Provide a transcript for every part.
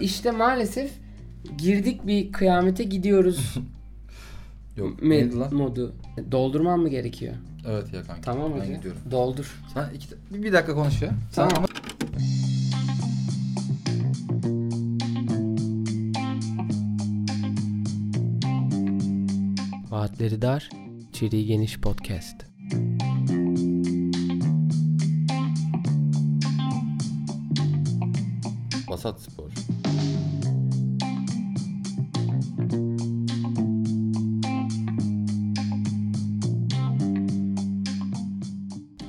İşte maalesef girdik bir kıyamete gidiyoruz Yok med- neydi lan? modu. Doldurmam mı gerekiyor? Evet ya kanka. Tamam ben gidiyorum. Doldur. Sen iki, bir, bir dakika konuş ya. Sen Tamam. ama- Vaatleri dar, içeriği geniş podcast. Vasat Spor.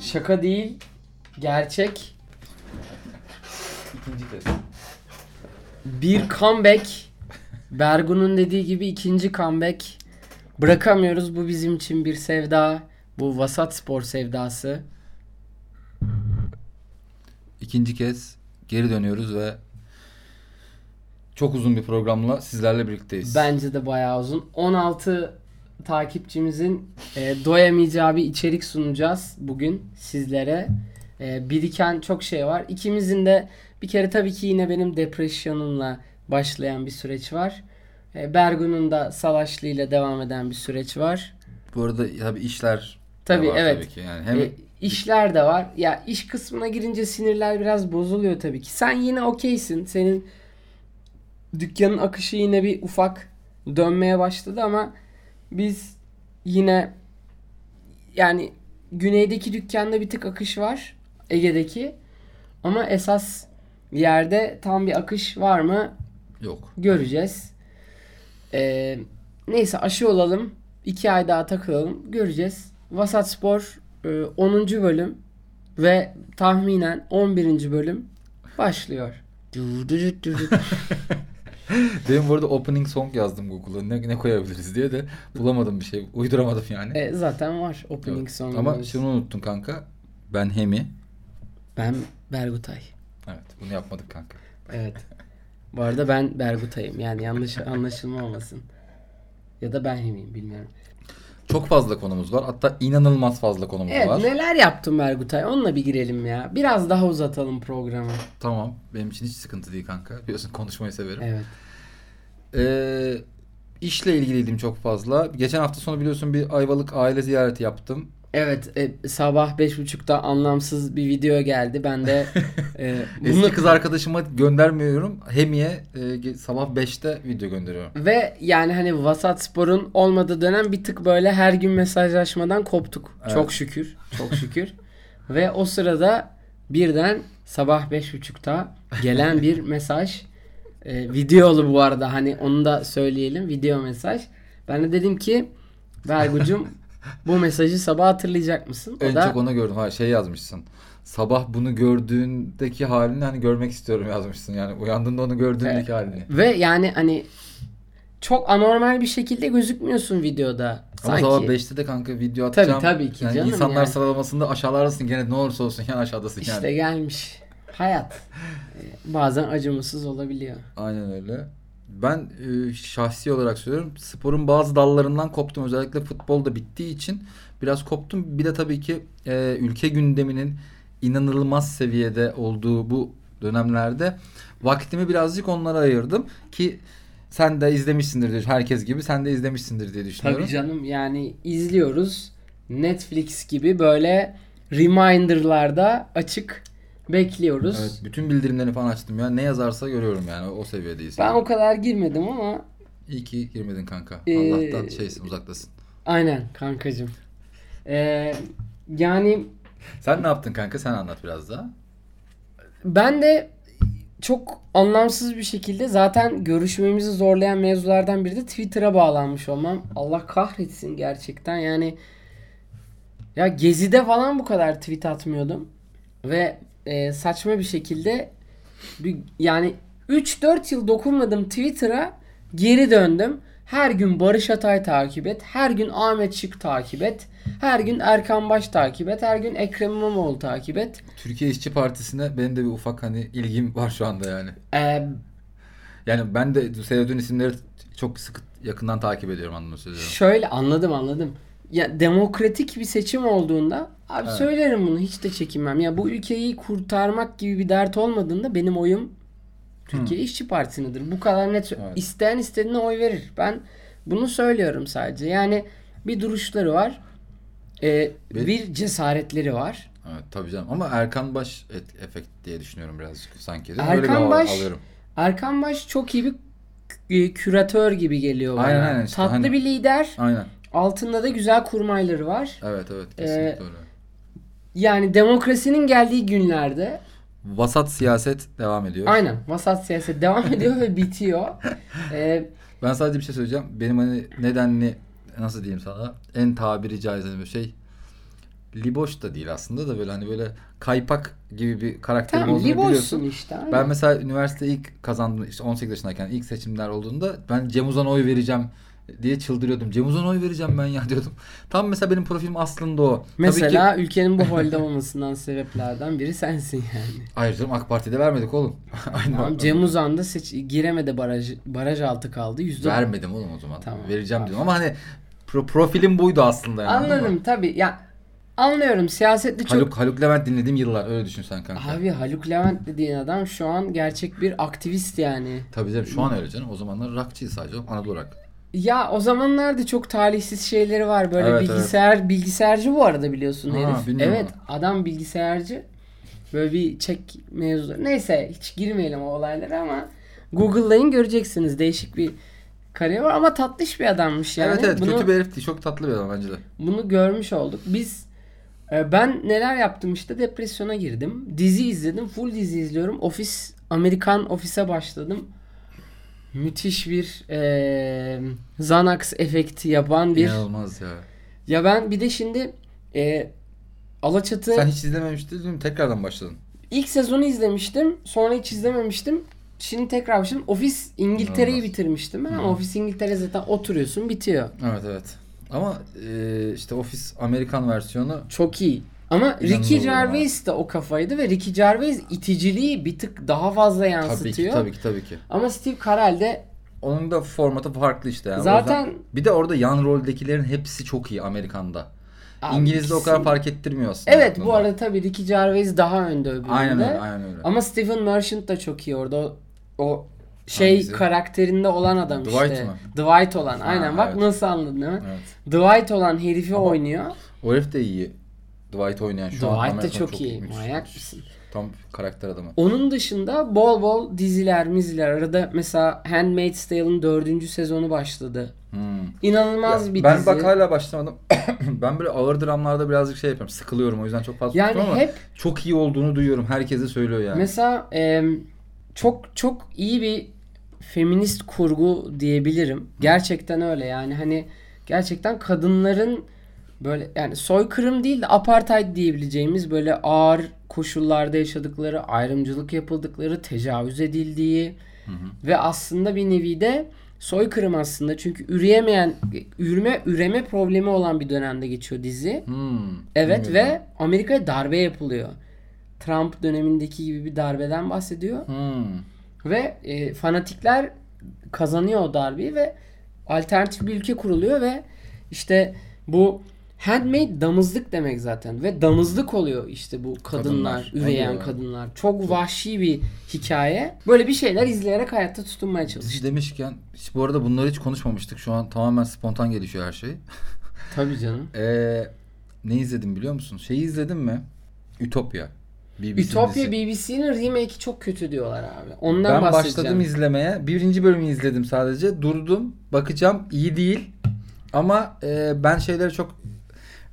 Şaka değil, gerçek. İkinci kez. Bir comeback. Bergun'un dediği gibi ikinci comeback. Bırakamıyoruz. Bu bizim için bir sevda. Bu vasat spor sevdası. İkinci kez geri dönüyoruz ve çok uzun bir programla sizlerle birlikteyiz. Bence de bayağı uzun. 16 takipçimizin e, doyamayacağı bir içerik sunacağız bugün sizlere. E, biriken çok şey var. İkimizin de bir kere tabii ki yine benim depresyonumla başlayan bir süreç var. E, Bergun'un da Salaşlı ile devam eden bir süreç var. Bu arada tabii işler Tabii var evet. tabii ki. Yani hem E, işler de var. Ya iş kısmına girince sinirler biraz bozuluyor tabii ki. Sen yine okeysin. Senin dükkanın akışı yine bir ufak dönmeye başladı ama biz yine yani güneydeki dükkanda bir tık akış var. Ege'deki. Ama esas yerde tam bir akış var mı yok. göreceğiz. Ee, neyse aşı olalım. 2 ay daha takılalım. Göreceğiz. Vasat Spor e, 10. bölüm ve tahminen 11. bölüm başlıyor. Benim bu arada opening song yazdım Google'a. Ne, ne koyabiliriz diye de bulamadım bir şey. Uyduramadım yani. E, zaten var opening Evet. song. Ama şunu unuttun kanka. Ben Hemi. Ben Bergutay. Evet bunu yapmadık kanka. Evet. Bu arada ben Bergutay'ım. Yani yanlış anlaşılma olmasın. Ya da ben Hemiyim bilmiyorum. Çok fazla konumuz var. Hatta inanılmaz fazla konumuz Evet var. neler yaptın Bergutay? Onunla bir girelim ya. Biraz daha uzatalım programı. Tamam. Benim için hiç sıkıntı değil kanka. Biliyorsun konuşmayı severim. Evet. Ee, işle ilgiliydim çok fazla. Geçen hafta sonu biliyorsun bir Ayvalık aile ziyareti yaptım. Evet e, sabah beş buçukta anlamsız bir video geldi. Ben de e, Eski bunu kız arkadaşıma göndermiyorum. Hemiye e, sabah 5'te video gönderiyorum. ve yani hani Vasat Spor'un olmadığı dönem bir tık böyle her gün mesajlaşmadan koptuk. Evet. Çok şükür. Çok şükür. ve o sırada birden sabah beş buçukta gelen bir mesaj e, videolu bu arada hani onu da söyleyelim video mesaj. Ben de dedim ki Bergucum bu mesajı sabah hatırlayacak mısın? O En da çok ona gördüm. Ha şey yazmışsın. Sabah bunu gördüğündeki halini hani görmek istiyorum yazmışsın. Yani uyandığında onu gördüğündeki halini. Ve yani hani çok anormal bir şekilde gözükmüyorsun videoda. Ama Sanki. sabah 5'te de kanka video atacağım. tabii ki yani canım İnsanlar yani. sıralamasında aşağılardasın gene ne olursa olsun yani aşağıdasın İşte yani. gelmiş. Hayat. Ee, Bazen acımasız olabiliyor. Aynen öyle. Ben e, şahsi olarak söylüyorum. Sporun bazı dallarından koptum. Özellikle futbolda bittiği için biraz koptum. Bir de tabii ki e, ülke gündeminin inanılmaz seviyede olduğu bu dönemlerde vaktimi birazcık onlara ayırdım ki sen de izlemişsindir diye herkes gibi sen de izlemişsindir diye düşünüyorum. Tabii canım yani izliyoruz. Netflix gibi böyle reminderlarda açık bekliyoruz. Evet, bütün bildirimlerini falan açtım ya. Ne yazarsa görüyorum yani o seviyedeyiz. Ben o kadar girmedim ama İyi ki girmedin kanka. Ee, Allah'tan şeysin uzaktasın. aynen kankacım. Ee, yani Sen ne yaptın kanka? Sen anlat biraz daha. Ben de çok anlamsız bir şekilde zaten görüşmemizi zorlayan mevzulardan biri de Twitter'a bağlanmış olmam. Allah kahretsin gerçekten yani ya Gezi'de falan bu kadar tweet atmıyordum ve e, saçma bir şekilde bir, yani 3-4 yıl dokunmadım Twitter'a geri döndüm. Her gün Barış Atay takip et. Her gün Ahmet Şık takip et. Her gün Erkan Baş takip et. Her gün Ekrem İmamoğlu takip et. Türkiye İşçi Partisi'ne benim de bir ufak hani ilgim var şu anda yani. Ee, Yani ben de sevdiğin isimleri çok sıkı yakından takip ediyorum anlamı söylüyorum. Şöyle anladım anladım. Ya demokratik bir seçim olduğunda abi Evet. söylerim bunu hiç de çekinmem. Ya bu ülkeyi kurtarmak gibi bir dert olmadığında benim oyum Türkiye İşçi Partisi'nedir. Bu kadar net. Evet. İsteyen istediğine oy verir. Ben bunu söylüyorum sadece. Yani bir duruşları var. Ee, Ve- bir cesaretleri var. Evet tabii canım ama Erkan Baş et, efekt diye düşünüyorum birazcık sanki. Değil? Erkan Öyle bir Baş- alıyorum. Erkan Baş çok iyi bir k- küratör gibi geliyor bana. Aynen, aynen işte, Tatlı hani- bir lider. Aynen. Altında da güzel kurmayları var. Evet evet kesinlikle Ee, öyle. Yani demokrasinin geldiği günlerde Vasat siyaset devam ediyor. aynen vasat siyaset devam ediyor ve bitiyor. Ee, Ben sadece bir şey söyleyeceğim. Benim hani nedenli nasıl diyeyim sana en tabiri caizse bir şey liboş da değil aslında da böyle hani böyle kaypak gibi bir karakterim tamam olduğunu biliyorsun. işte. aynen. Ben mesela üniversite ilk kazandım işte 18 yaşındayken ilk seçimler olduğunda ben Cem Uzan'a oy vereceğim diye çıldırıyordum. Cem Uzan'a oy vereceğim ben ya diyordum. Tam mesela benim profilim aslında o. Tabii ki Mesela ülkenin bu halde olmasından sebeplerden biri sensin yani. Hayır canım AK Parti'de vermedik oğlum. Aynı Tamam, Cem Uzan da seç giremedi baraj baraj altı kaldı. Yüzde Vermedim oğlum o zaman. Tamam. Vereceğim diyorum ama hani pro- profilim buydu aslında yani. Anladım tabii. Ya anlıyorum siyasetle çok Haluk, Haluk Levent dinlediğim yıllar öyle düşün sen kanka. Abi Haluk Levent dediğin adam şu an gerçek bir aktivist yani. Tabii canım şu an öyle canım. O zamanlar rockçıydı sadece Anadolu rock. Ya o zamanlarda çok talihsiz şeyleri var. Böyle Evet, bilgisayar bilgisayarcı bu arada biliyorsun Ha, herif. bilmiyorum Evet adam bilgisayarcı. Böyle bir çek mevzuları. Neyse hiç girmeyelim o olaylara ama Google'layın göreceksiniz. Değişik bir kariyer var ama tatlış bir adammış yani. evet evet bunu, kötü bir herif değil. Çok tatlı bir adam bence de. bunu görmüş olduk. Biz e, ben neler yaptım işte depresyona girdim. Dizi izledim. Full dizi izliyorum. Ofis Amerikan Ofis'e başladım. Müthiş bir e, Xanax efekti yapan bir İnanılmaz ya. ya ben bir de şimdi e, Alaçatı Sen hiç izlememiştin değil mi? Tekrardan başladın. ilk sezonu izlemiştim. Sonra hiç izlememiştim. Şimdi tekrar başladım. Ofis İngiltere'yi bitirmiştim ben ama. Ofis İngiltere zaten oturuyorsun bitiyor. Evet evet. Ama e, işte Office Amerikan versiyonu Çok iyi. Ama Ricky Gervais de o kafaydı ve Ricky Gervais iticiliği bir tık daha fazla tabii yansıtıyor. ki tabii ki tabii ki. Ama Steve Carell de Onun da formatı farklı işte yani. Zaten- yüzden- bir de orada yan roldekilerin hepsi çok iyi Amerikan'da. Abi İngiliz'de o kadar fark ettirmiyor aslında. Evet bu arada tabii Ricky Gervais daha önde öbüründe. Aynen öyle, aynen öyle. Ama Stephen Merchant da çok iyi orada. O, o şey Hangisi? karakterinde olan adam Dwight işte. mı? Dwight olan. Aynen Ha, bak evet. nasıl anladın değil mi? Evet. Dwight olan herifi oynuyor. O herif de iyi. Dwight oynayan şu an Dwight da Amerika'da çok iyi. müthiş. Manyak mısın? Tam karakter adamı. Onun dışında bol bol diziler, miziler. Arada mesela Handmaid's Tale'ın dördüncü sezonu başladı. Hmm. İnanılmaz Ya, bir ben dizi. bak hala başlamadım. ben böyle ağır dramlarda birazcık şey yapıyorum. Sıkılıyorum o yüzden çok fazla yani ama hep çok iyi olduğunu duyuyorum. Herkese söylüyor yani. Mesela e, çok çok iyi bir feminist kurgu diyebilirim. Gerçekten öyle yani hani gerçekten kadınların böyle yani soykırım değil de apartheid diyebileceğimiz böyle ağır koşullarda yaşadıkları, ayrımcılık yapıldıkları, tecavüz edildiği ve aslında bir nevi de soykırım aslında çünkü üreyemeyen üreme üreme problemi olan bir dönemde geçiyor dizi. Hmm, Evet bilmiyorum. ve Amerika'ya darbe yapılıyor. Trump dönemindeki gibi bir darbeden bahsediyor. Hmm. Ve e, fanatikler kazanıyor o darbeyi ve alternatif bir ülke kuruluyor ve işte bu handmade damızlık demek zaten ve damızlık oluyor işte bu kadınlar, Kadınlar. üreyen Allah. kadınlar. Çok vahşi bir hikaye. Böyle bir şeyler izleyerek hayatta tutunmaya çalışıyor. Dizi demişken hiç bu arada bunları hiç konuşmamıştık. Şu an tamamen spontan gelişiyor her şey. Tabii canım. Ee, ne izledim biliyor musun? Şeyi izledin mi? Ütopya. BBC Ütopya. BBC'nin remake'i çok kötü diyorlar abi. Ondan Ben bahsedeceğim. başladım izlemeye. Birinci bölümü izledim sadece. Durdum. Bakacağım. iyi değil. Ama e, ben şeyleri çok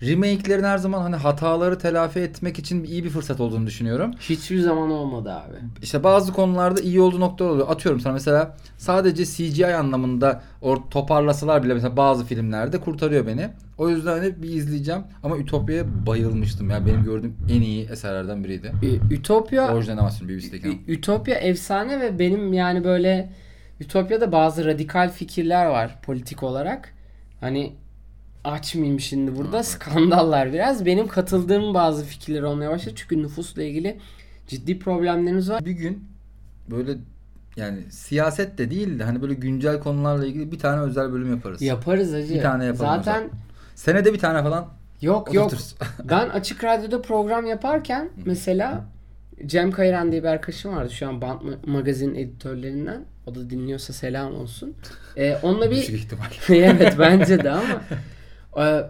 remake'lerin her zaman hani hataları telafi etmek için iyi bir fırsat olduğunu düşünüyorum. Hiçbir zaman olmadı abi. İşte bazı konularda iyi olduğu noktalar oluyor. Atıyorum sana mesela sadece CGI anlamında or toparlasalar bile mesela bazı filmlerde kurtarıyor beni. O yüzden hani bir izleyeceğim. Ama Ütopya'ya bayılmıştım. Yani benim gördüğüm en iyi eserlerden biriydi. Ü- Ütopya Orijinal animasyon BBC'deki. Ü- Ütopya efsane ve benim yani böyle Ütopya'da bazı radikal fikirler var politik olarak. Hani açmayayım şimdi burada Evet. skandallar biraz. Benim katıldığım bazı fikirler olmaya başladı. Çünkü nüfusla ilgili ciddi problemlerimiz var. Bir gün böyle yani siyaset de değil de hani böyle güncel konularla ilgili bir tane özel bölüm yaparız. Yaparız acı. Bir tane yapalım Zaten Senede bir tane falan yok yok. oturturuz. Ben açık radyoda program yaparken mesela Cem Kayran diye bir arkadaşım vardı şu an Band Ma- Magazin editörlerinden. O da dinliyorsa selam olsun. Ee, onunla bir Düşük ihtimal. evet bence de ama e,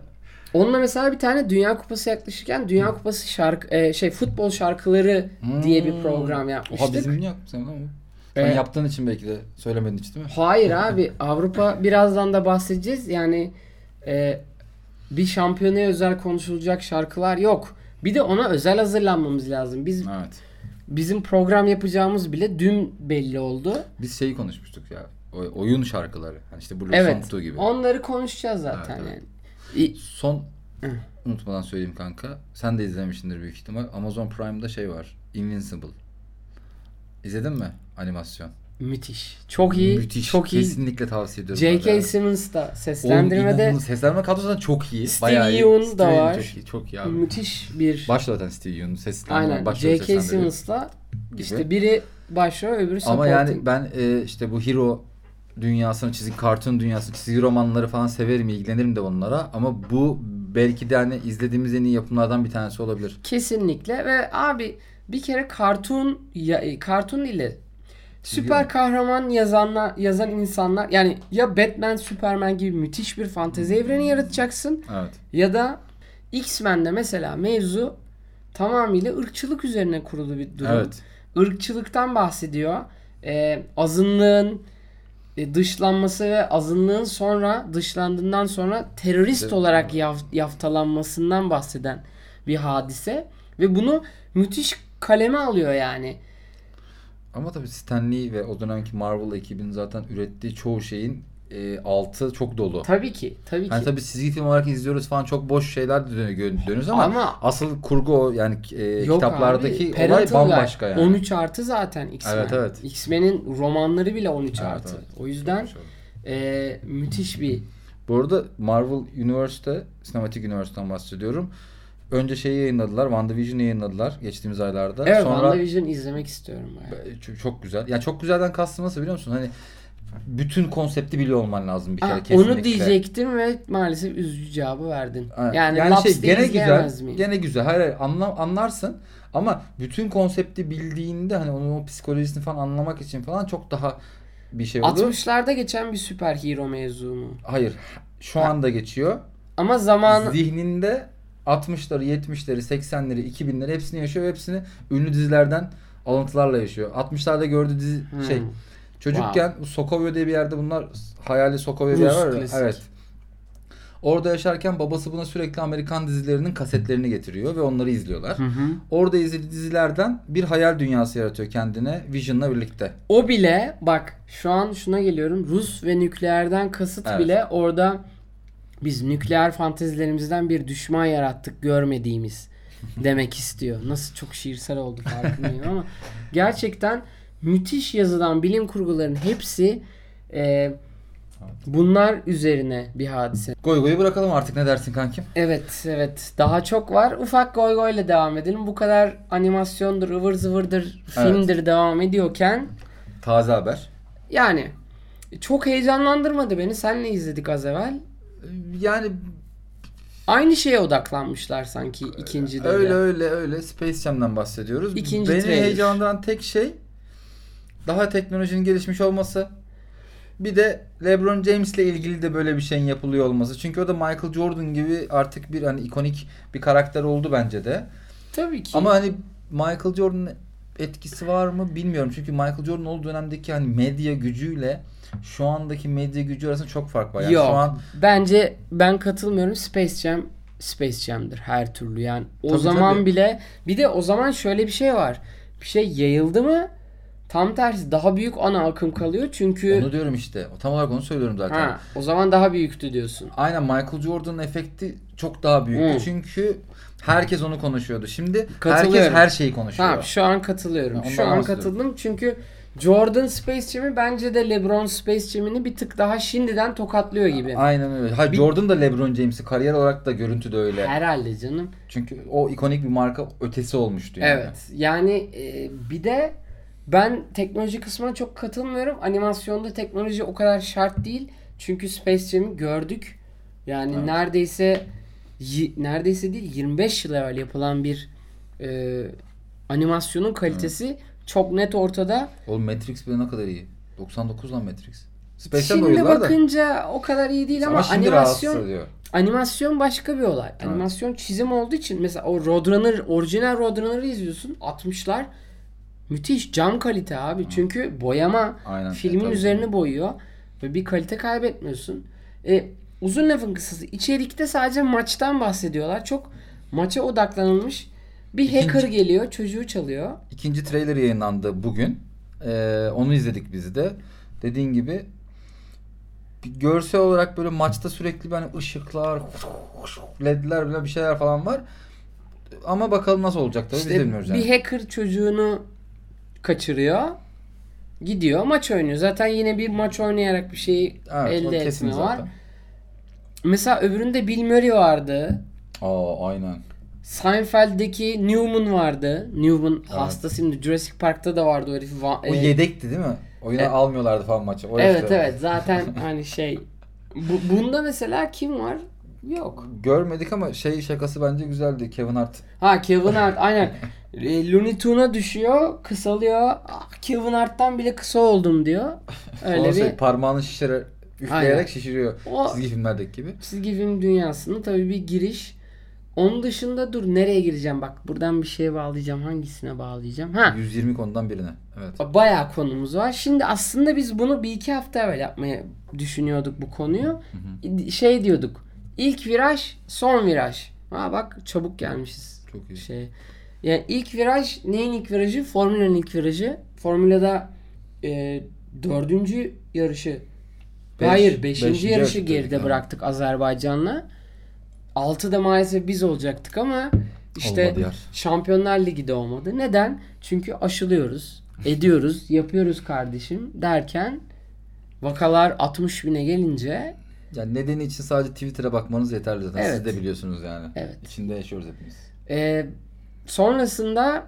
onunla mesela bir tane Dünya Kupası yaklaşırken Dünya Kupası şarkı e, şey futbol şarkıları diye bir Hmm. program Oha yapmıştık. bizim niye yaptık sen ama? Sen Ee, yaptığın için belki de söylemedin hiç değil mi? Hayır abi Avrupa birazdan da bahsedeceğiz. Yani e, bir şampiyonaya özel konuşulacak şarkılar yok. Bir de ona özel hazırlanmamız lazım. Biz Evet. bizim program yapacağımız bile dün belli oldu. Biz şeyi konuşmuştuk ya. Oyun şarkıları. Hani işte Blue Evet. 2 gibi. Onları konuşacağız zaten Evet, evet. yani. İ- Son unutmadan söyleyeyim kanka. Sen de izlemişsindir büyük ihtimal. Amazon Prime'da şey var. Invincible. İzledin mi animasyon? müthiş. Çok iyi. Müthiş. Çok iyi. Kesinlikle tavsiye ediyorum. J.K. J.K. Simmons da seslendirmede Seslendirme kadrosu da çok iyi. Steve Bayağı iyi. Yeun da Steve Yeun var. Çok iyi. Çok iyi abi. müthiş bir Başrol zaten Steve Yeun. Seslendirme. aynen başrol J.K. seslendiriyor Simmons'la gibi. işte biri başrol öbürü Ama supporting. yani ben e, işte bu hero dünyasını çizgi kartun dünyası çizgi romanları falan severim ilgilenirim de onlara ama bu belki de hani izlediğimiz en iyi yapımlardan bir tanesi olabilir. Kesinlikle ve abi bir kere kartun ya, e, kartun ile süper kahraman yazanlar yazan insanlar yani ya Batman, Superman gibi müthiş bir fantezi evreni yaratacaksın Evet. ya da X-Men'de mesela mevzu tamamıyla ırkçılık üzerine kurulu bir durum. Evet. ırkçılıktan bahsediyor. Ee, azınlığın dışlanması ve azınlığın sonra dışlandığından sonra terörist Evet. olarak yaf- yaftalanmasından bahseden bir hadise ve bunu müthiş kaleme alıyor yani. Ama tabii Stan Lee ve o dönemki Marvel ekibinin zaten ürettiği çoğu şeyin e, altı çok dolu. Tabii ki, tabii ki. Hani tabii çizgi film olarak izliyoruz falan çok boş şeyler dönüyoruz ama, Ama asıl kurgu o yani e, Yok kitaplardaki abi, olay bambaşka yani. 13 artı zaten X-Men. Evet, evet. X-Men'in romanları bile 13 Evet, artı. evet. O yüzden e, müthiş bir Bu arada Marvel Universe'te, Cinematic Universe'dan bahsediyorum. Önce şeyi yayınladılar, WandaVision'ı yayınladılar geçtiğimiz aylarda. Evet, Sonra WandaVision izlemek istiyorum bayağı. çok, çok güzel. Yani çok güzelden kastım nasıl biliyor musun? Hani bütün konsepti biliyor olman lazım bir kere Aa, kesinlikle. onu diyecektim ve maalesef üzücü cevabı verdin. Ha, Yani, yani şey gene güzel, miyim? gene güzel. Hayır, hayır anla, anlarsın ama bütün konsepti bildiğinde hani onun o psikolojisini falan anlamak için falan çok daha bir şey olur. 60'larda geçen bir süper hero mevzu mu? Hayır, şu Ha. anda geçiyor. Ama zaman Zihninde 60'ları, 70'leri, 80'leri, 2000'leri hepsini yaşıyor hepsini ünlü dizilerden alıntılarla yaşıyor. 60'larda gördüğü dizi Hmm. şey çocukken Sokovia diye bir yerde bunlar hayali Sokovia bir yer var ya. klasik. Evet. Orada yaşarken babası buna sürekli Amerikan dizilerinin kasetlerini getiriyor ve onları izliyorlar. Hı hı. Orada izlediği dizilerden bir hayal dünyası yaratıyor kendine Vision'la birlikte. o bile bak şu an şuna geliyorum. Rus ve nükleerden kasıt Evet. bile orada biz nükleer fantezilerimizden bir düşman yarattık görmediğimiz demek istiyor. Nasıl çok şiirsel oldu farkındayım ama gerçekten müthiş yazılan bilim kurguların hepsi e, bunlar üzerine bir hadise. Goy goyu bırakalım artık ne dersin kankim? Evet evet daha çok var. Ufak goy goyla devam edelim. Bu kadar animasyondur, ıvır zıvırdır, filmdir devam ediyorken Taze haber. yani çok heyecanlandırmadı beni. Senle izledik az evvel. Yani Aynı şeye odaklanmışlar sanki ikinci de. öyle öyle öyle Space Jam'den bahsediyoruz. İkinci Beni trailer. heyecanlandıran tek şey daha teknolojinin gelişmiş olması. Bir de LeBron James'le ilgili de böyle bir şeyin yapılıyor olması. Çünkü o da Michael Jordan gibi artık bir hani ikonik bir karakter oldu bence de. Tabii ki. Ama hani Michael Jordan'ın etkisi var mı bilmiyorum. Çünkü Michael Jordan olduğu dönemdeki hani medya gücüyle şu andaki medya gücü arasında çok fark var. Yani Yok. şu an Bence ben katılmıyorum. Space Jam Space Jam'dir her türlü. Yani o Tabii, zaman tabii. bile bir de o zaman şöyle bir şey var. Bir şey yayıldı mı tam tersi daha büyük ana akım kalıyor. Çünkü onu diyorum işte. Tam olarak onu söylüyorum zaten. ha, o zaman daha büyüktü diyorsun. Aynen Michael Jordan'ın efekti çok daha büyüktü. Hı. Çünkü herkes onu konuşuyordu. Şimdi herkes her şeyi konuşuyor. Tamam şu an katılıyorum. Ondan Şu an katıldım çünkü Jordan Space Jam'i bence de LeBron Space Jam'ini bir tık daha şimdiden tokatlıyor gibi. Aynen öyle. Bir- Jordan da LeBron James'i kariyer olarak da görüntü de öyle. Herhalde canım. Çünkü o ikonik bir marka ötesi olmuştu yani. Evet. Yani e, bir de ben teknoloji kısmına çok katılmıyorum. Animasyonda teknoloji o kadar şart değil. Çünkü Space Jam'i gördük. Yani Evet. neredeyse neredeyse değil 25 yıl evvel yapılan bir e, Animasyonun kalitesi çok net ortada. Oğlum Matrix bile ne kadar iyi. 99 lan Matrix. Space'ten Şimdi doyuyorlar da. bakınca o kadar iyi değil ama, Ama animasyon animasyon başka bir olay. Animasyon çizim olduğu için mesela o Roadrunner orijinal Roadrunner'ı izliyorsun 60'lar müthiş cam kalite abi. Çünkü boyama Aynen. filmin E, üzerine boyuyor ve bir kalite kaybetmiyorsun. E, uzun lafın kısası içerikte sadece maçtan bahsediyorlar. Çok maça odaklanılmış. Bir İkinci- hacker geliyor, çocuğu çalıyor. İkinci trailer yayınlandı bugün. Ee, onu izledik biz de. Dediğin gibi bir görsel olarak böyle maçta sürekli bir hani ışıklar, ledler bile bir şeyler falan var. Ama bakalım nasıl olacak tabii biz İşte bilmiyoruz bir yani. hacker çocuğunu kaçırıyor. Gidiyor maç oynuyor. Zaten yine bir maç oynayarak bir şey Evet, elde etme var. Mesela öbüründe Bill Murray vardı. Aa aynen. Seinfeld'deki Newman vardı. Newman hastasıydı. Jurassic Park'ta da vardı o herif. Va- O e, yedekti değil mi? Oyuna e- almıyorlardı falan maçı. O Evet işte. evet zaten hani şey bu, bunda mesela kim var? Yok. Görmedik ama şey şakası bence güzeldi. Kevin Hart. Ha Kevin Hart aynen. E, Looney Tunes'a düşüyor, kısalıyor. Ah, Kevin Hart'tan bile kısa oldum diyor. Öyle Sonra bir şey, parmağını şişire üfleyerek Aynen. şişiriyor. O- Çizgi filmlerdeki gibi. çizgi film dünyasında tabii bir giriş. Onun dışında dur nereye gireceğim bak buradan bir şeye bağlayacağım hangisine bağlayacağım ha 120 konudan birine. Evet. bayağı konumuz var şimdi aslında biz bunu bir iki hafta evvel yapmaya düşünüyorduk bu konuyu şey diyorduk ilk viraj son viraj ha bak çabuk gelmişiz Çok iyi. şey yani ilk viraj neyin ilk virajı formülanın ilk virajı formülada e, dördüncü yarışı Beş- hayır beşinci, beşinci yarışı geride tabii, bıraktık Azerbaycan'la Altıda maalesef biz olacaktık ama işte. Şampiyonlar Ligi de olmadı. Neden? Çünkü aşılıyoruz, ediyoruz, yapıyoruz kardeşim derken vakalar 60 bine gelince Yani nedeni için sadece Twitter'a bakmanız yeterli zaten. Evet. Siz de biliyorsunuz yani. Evet. İçinde yaşıyoruz hepimiz. e, sonrasında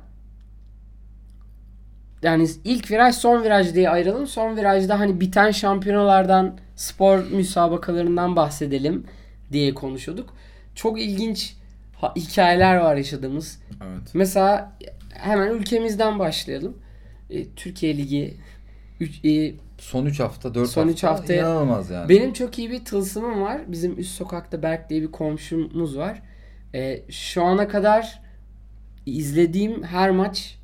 yani ilk viraj son viraj diye ayıralım. Son virajda hani biten şampiyonalardan spor müsabakalarından bahsedelim diye konuşuyorduk. Çok ilginç hikayeler var yaşadığımız. Evet. Mesela hemen ülkemizden başlayalım. E, Türkiye Ligi üç- e, Son 3 hafta, 4 Son hafta. üç haftaya- inanılmaz yani. benim çok iyi bir tılsımım var. Bizim üst sokakta Berk diye bir komşumuz var. E, şu ana kadar izlediğim her maç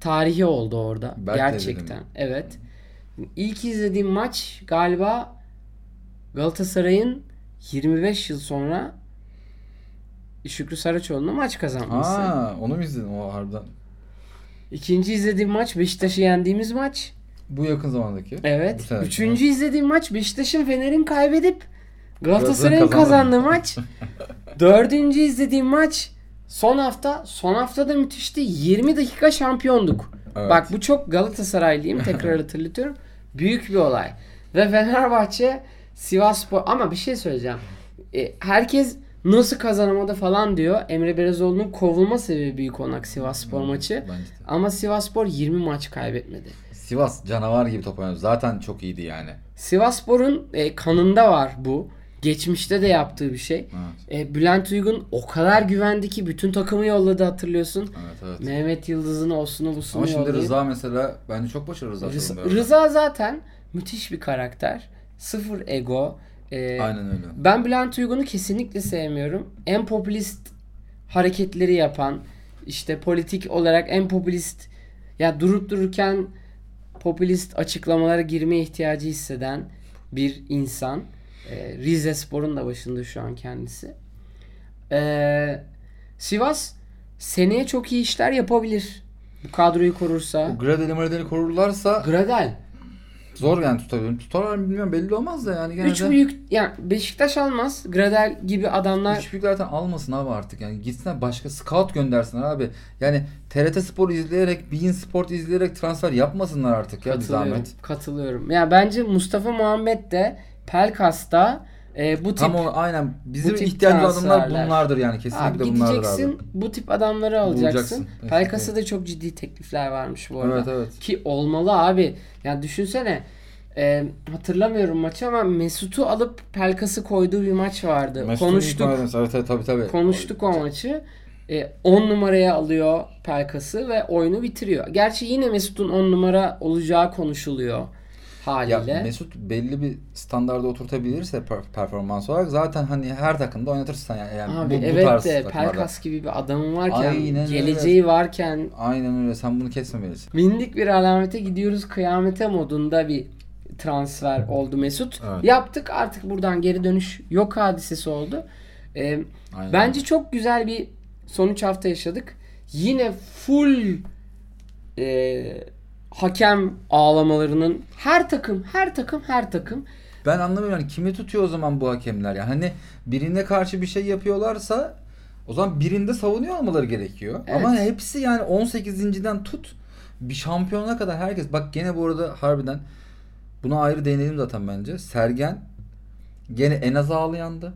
tarihi oldu orada. Berk'le Gerçekten. mi? Evet. İlk izlediğim maç galiba Galatasaray'ın 25 yıl sonra Şükrü Saraçoğlu'na maç kazanması. Aa, onu mu izledin o harbiden? İkinci izlediğim maç Beşiktaş'ı yendiğimiz maç. Bu yakın zamandaki. Evet. Üçüncü izlediğim maç Beşiktaş'ın Fener'in kaybedip Galatasaray'ın kazandığı maç. Dördüncü izlediğim maç son hafta. Son hafta da müthişti. 20 dakika şampiyonduk. Evet. Bak bu çok Galatasaraylıyım. Tekrar hatırlatıyorum. Büyük bir olay. Ve Fenerbahçe Sivasspor ama bir şey söyleyeceğim. E, herkes nasıl kazanamadı falan diyor. Emre Belezoğlu'nun kovulma sebebi büyük olarak Sivasspor maçı. Bence de. Ama Sivasspor 20 maç kaybetmedi. Sivas canavar gibi top oynuyor. Zaten çok iyiydi yani. Sivasspor'un e, kanında var bu. Geçmişte de yaptığı bir şey. Evet. E, Bülent Uygun o kadar güvendi ki bütün takımı yolladı hatırlıyorsun. Evet evet. Mehmet Yıldız'ını, Osunu, Busunu Ama şimdi yollayıp. Rıza mesela bence çok başarılı Rıza. Rıza. Rıza zaten müthiş bir karakter. Sıfır ego. E, Aynen öyle. Ben Bülent Uygun'u kesinlikle sevmiyorum. En popülist hareketleri yapan, işte politik olarak en popülist ya durup dururken popülist açıklamalara girme ihtiyacı hisseden bir insan. Ee, Rize Spor'un da başında şu an kendisi. Ee, Sivas seneye çok iyi işler yapabilir. Bu kadroyu korursa. O Gradeli Mradeli korurlarsa Gradel. zor yani tutabilirim. Tutarlar mı bilmiyorum belli olmaz da yani genelde. Üç büyük yani Beşiktaş almaz. Gradel gibi adamlar Üç büyük zaten almasın abi artık yani gitsinler başka scout göndersinler abi. Yani TRT Spor izleyerek, Bein Sport izleyerek transfer yapmasınlar artık ya bir Katılıyorum. zahmet. Katılıyorum. Ya bence Mustafa Muhammed de Pelkas'ta e, bu tip Tam o aynen bizim ihtiyacımız adamlar bunlardır yani kesinlikle abi bunlardır gideceksin abi. bu tip adamları alacaksın. Bulacaksın. Pelkas'a da çok ciddi teklifler varmış bu arada. Evet evet. Ki olmalı abi. Yani düşünsene e, hatırlamıyorum maçı ama Mesut'u alıp Pelkas'ı koyduğu bir maç vardı. Mesut'un Konuştuk. Evet evet tabii tabii. Konuştuk o maçı. 10 numaraya alıyor Pelkas'ı ve oyunu bitiriyor. Gerçi yine Mesut'un 10 numara olacağı konuşuluyor haliyle. Ya Mesut belli bir standarda oturtabilirse per- performans olarak zaten hani her takımda oynatırsın yani. yani Abi bu, bu evet tarz de takımlarda. Pelkas gibi bir adamın varken, Aynen öyle. geleceği varken Aynen öyle. Sen bunu kesmemelisin. bindik bir alamete gidiyoruz kıyamete modunda bir transfer oldu Mesut. Evet. Yaptık artık buradan geri dönüş yok hadisesi oldu. Ee, Aynen. bence çok güzel bir sonuç hafta yaşadık. Yine full e, hakem ağlamalarının her takım her takım her takım Ben anlamıyorum yani kimi tutuyor o zaman bu hakemler ya. Hani birine karşı bir şey yapıyorlarsa o zaman birinde savunuyor olmaları gerekiyor. Evet. Ama hepsi yani 18.den tut bir şampiyona kadar herkes. Bak gene bu arada harbiden buna ayrı değinelim zaten bence. Sergen gene en az ağlayandı.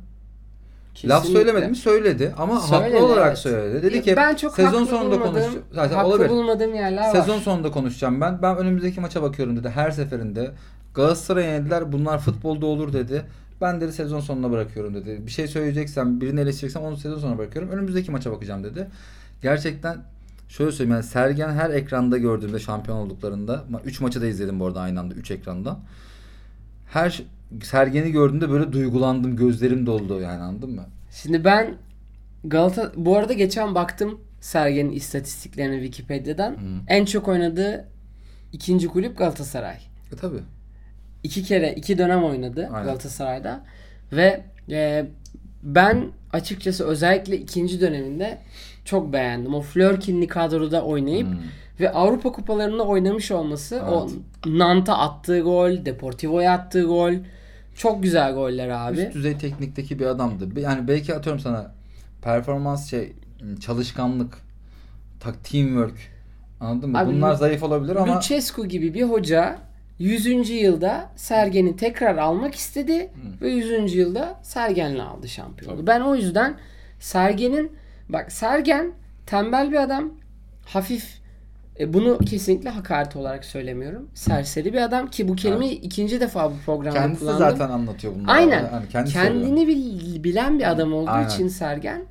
Laf Kesinlikle. söylemedi mi? Söyledi ama Söyledi, haklı olarak evet. söyledi. Dedi ki ben çok sezon sonunda konuşacağım. Zaten haklı olabilir. bulmadığım yerler Sezon var. sonunda konuşacağım ben. Ben önümüzdeki maça bakıyorum dedi. Her seferinde Galatasaray'a yenildiler. Bunlar futbolda olur dedi. Ben dedi sezon sonuna bırakıyorum dedi. Bir şey söyleyeceksem, birini eleştireceksem onu sezon sonuna bırakıyorum. Önümüzdeki maça bakacağım dedi. Gerçekten şöyle söyleyeyim yani Sergen her ekranda gördüğümde şampiyon olduklarında 3 maçı da izledim bu arada aynı anda 3 ekranda. Her Sergen'i gördüğümde böyle duygulandım. Gözlerim doldu yani anladın mı? Şimdi ben Galata bu arada geçen baktım Sergen'in istatistiklerine Wikipedia'dan. En çok oynadığı ikinci kulüp Galatasaray. E tabi. İki kere iki dönem oynadı Aynen. Galatasaray'da ve e, ben açıkçası özellikle ikinci döneminde çok beğendim. O Flörkin'li kadroda oynayıp Hmm. ve Avrupa kupalarında oynamış olması o Nant'a attığı gol, Deportivo'ya attığı gol çok güzel goller abi. Üst düzey teknikteki bir adamdı. Yani belki atıyorum sana performans şey çalışkanlık, tak teamwork anladın mı? Abi, Bunlar zayıf olabilir ama Lucescu gibi bir hoca 100. yılda Sergen'i tekrar almak istedi ve 100. yılda Sergen'le aldı şampiyonluğu. Ben o yüzden Sergen'in bak Sergen tembel bir adam. Hafif e, bunu kesinlikle hakaret olarak söylemiyorum. Serseri bir adam ki bu kelimeyi ikinci defa bu programda kendisi kullandım. zaten anlatıyor bunları. Aynen. Yani kendisi söylüyor. Kendini bil- bilen bir adam olduğu Aynen. için Sergen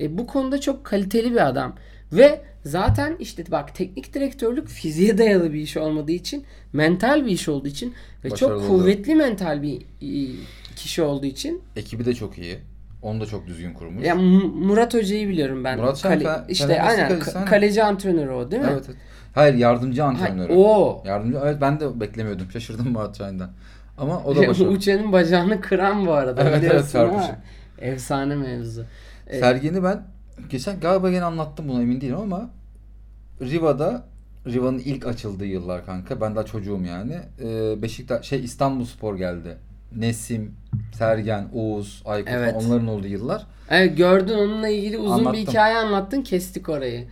e, bu konuda çok kaliteli bir adam. Ve zaten işte bak teknik direktörlük fiziğe dayalı bir iş olmadığı için mental bir iş olduğu için ve Başarılı çok oldu. kuvvetli mental bir e, kişi olduğu için ekibi de çok iyi. Onu da çok düzgün kurmuş. ya Mu- Murat Hoca'yı biliyorum ben. Murat Şen Kale- Fe- işte aynen kalecisi, ka- aynen. kaleci antrenörü o değil mi? evet, evet. Hayır yardımcı antrenörü. o. Yardımcı evet ben de beklemiyordum. Şaşırdım Murat Şahin'den. Ama o da başarılı. Uçan'ın bacağını kıran bu arada. Evet, evet, çarpışık. Efsane mevzu. E, Sergen'i ben geçen galiba gene anlattım bunu emin değilim ama Riva'da Riva'nın ilk açıldığı yıllar kanka. Ben daha çocuğum yani. Ee, Beşiktaş şey İstanbul Spor geldi. Nesim, Sergen, Oğuz, Aykut Evet. onların olduğu yıllar. Evet gördün onunla ilgili uzun Anlattım. bir hikaye anlattın kestik orayı.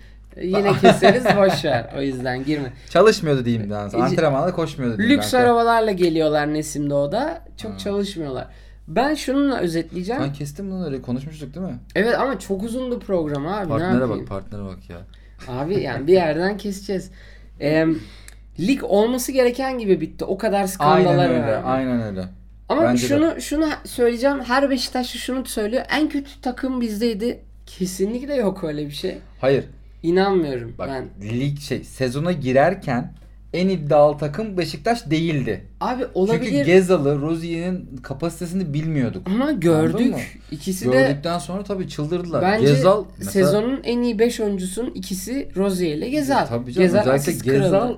Yine keseriz boş ver o yüzden girme. Çalışmıyordu diyeyim yani. E, Antrenmanda koşmuyordu diyeyim Lüks kanka. arabalarla geliyorlar Nesim'de o da. Çok çalışmıyorlar. Ben şununla özetleyeceğim. Ben kestim bunu öyle konuşmuştuk değil mi? Evet ama çok uzundu program abi. ne Partnere bak partnere bak ya. Abi yani bir yerden keseceğiz. Ee, lig olması gereken gibi bitti. O kadar skandallar Aynen öyle. var. Aynen öyle. Ama Bence de. şunu şunu söyleyeceğim. Her Beşiktaşlı şunu söylüyor. En kötü takım bizdeydi. Kesinlikle yok öyle bir şey. Hayır. İnanmıyorum Bak ben. lig şey sezona girerken en iddialı takım Beşiktaş değildi. Abi Çünkü olabilir. Gezalı, Rozier'in kapasitesini bilmiyorduk. Ama gördük. İkisi de Gördükten sonra tabii çıldırdılar. bence Gezal mesela, sezonun en iyi 5 oyuncusunun ikisi Rozier ile Gezal. Tabii canım, Gezal Gezal.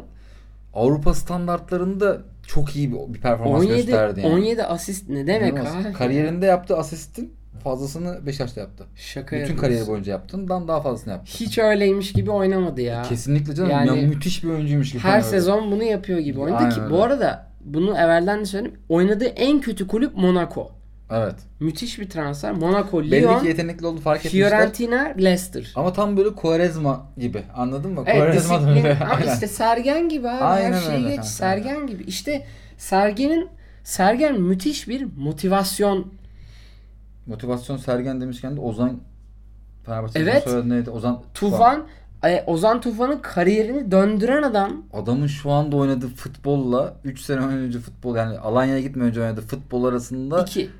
Avrupa standartlarında çok iyi bir, bir performans 17 gösterdi yani. 17 asist ne demek İnanılmaz. abi? Kariyerinde yaptığı asistin fazlasını Beşiktaş'ta yaptı. Şaka Bütün kariyeri boyunca yaptığından daha fazlasını yaptı. Hiç öyleymiş gibi oynamadı ya. Kesinlikle canım. Yani ya müthiş bir oyuncuymuş gibi. Her sezon bunu yapıyor gibi oynadı Aynen ki öyle. bu arada bunu evvelden de söyledim. Oynadığı en kötü kulüp Monaco. Evet. Müthiş bir transfer. Monaco, Belli Lyon, ki yetenekli oldu fark etmişler. Fiorentina, Leicester. Ama tam böyle Quaresma gibi. Anladın mı? Evet Quaresma öyle. Ama Aynen. işte Sergen gibi abi. Aynen Her şeyi öyle geç. kanka. Sergen gibi. İşte Sergen'in Sergen müthiş bir motivasyon. Motivasyon Sergen demişken de Ozan Fenerbahçe'nin Evet. soyadı neydi? Ozan Tufan, e, Ozan Tufan'ın kariyerini döndüren adam. Adamın şu anda oynadığı futbolla 3 sene önce futbol yani Alanya'ya gitmeden önce oynadığı futbol arasında iki.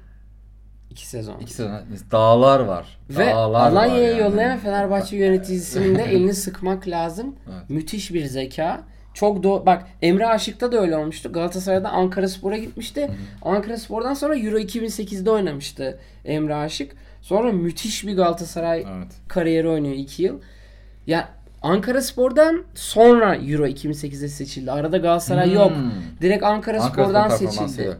İki sezon. İki sezon. Dağlar var. Ve Dağlar Alanya'ya yani. yollayan Fenerbahçe yöneticisinin de elini sıkmak lazım. Evet. Müthiş bir zeka. Çok do bak Emre Aşık'ta da öyle olmuştu. Galatasaray'da Ankara Spor'a gitmişti. Ankara Spor'dan sonra Euro 2008'de oynamıştı Emre Aşık. Sonra müthiş bir Galatasaray Evet. kariyeri oynuyor 2 yıl. Ya Ankara Spor'dan sonra Euro 2008'de seçildi. Arada Galatasaray Hmm. yok. Direkt Ankara, Ankara Spor'dan Spor seçildi.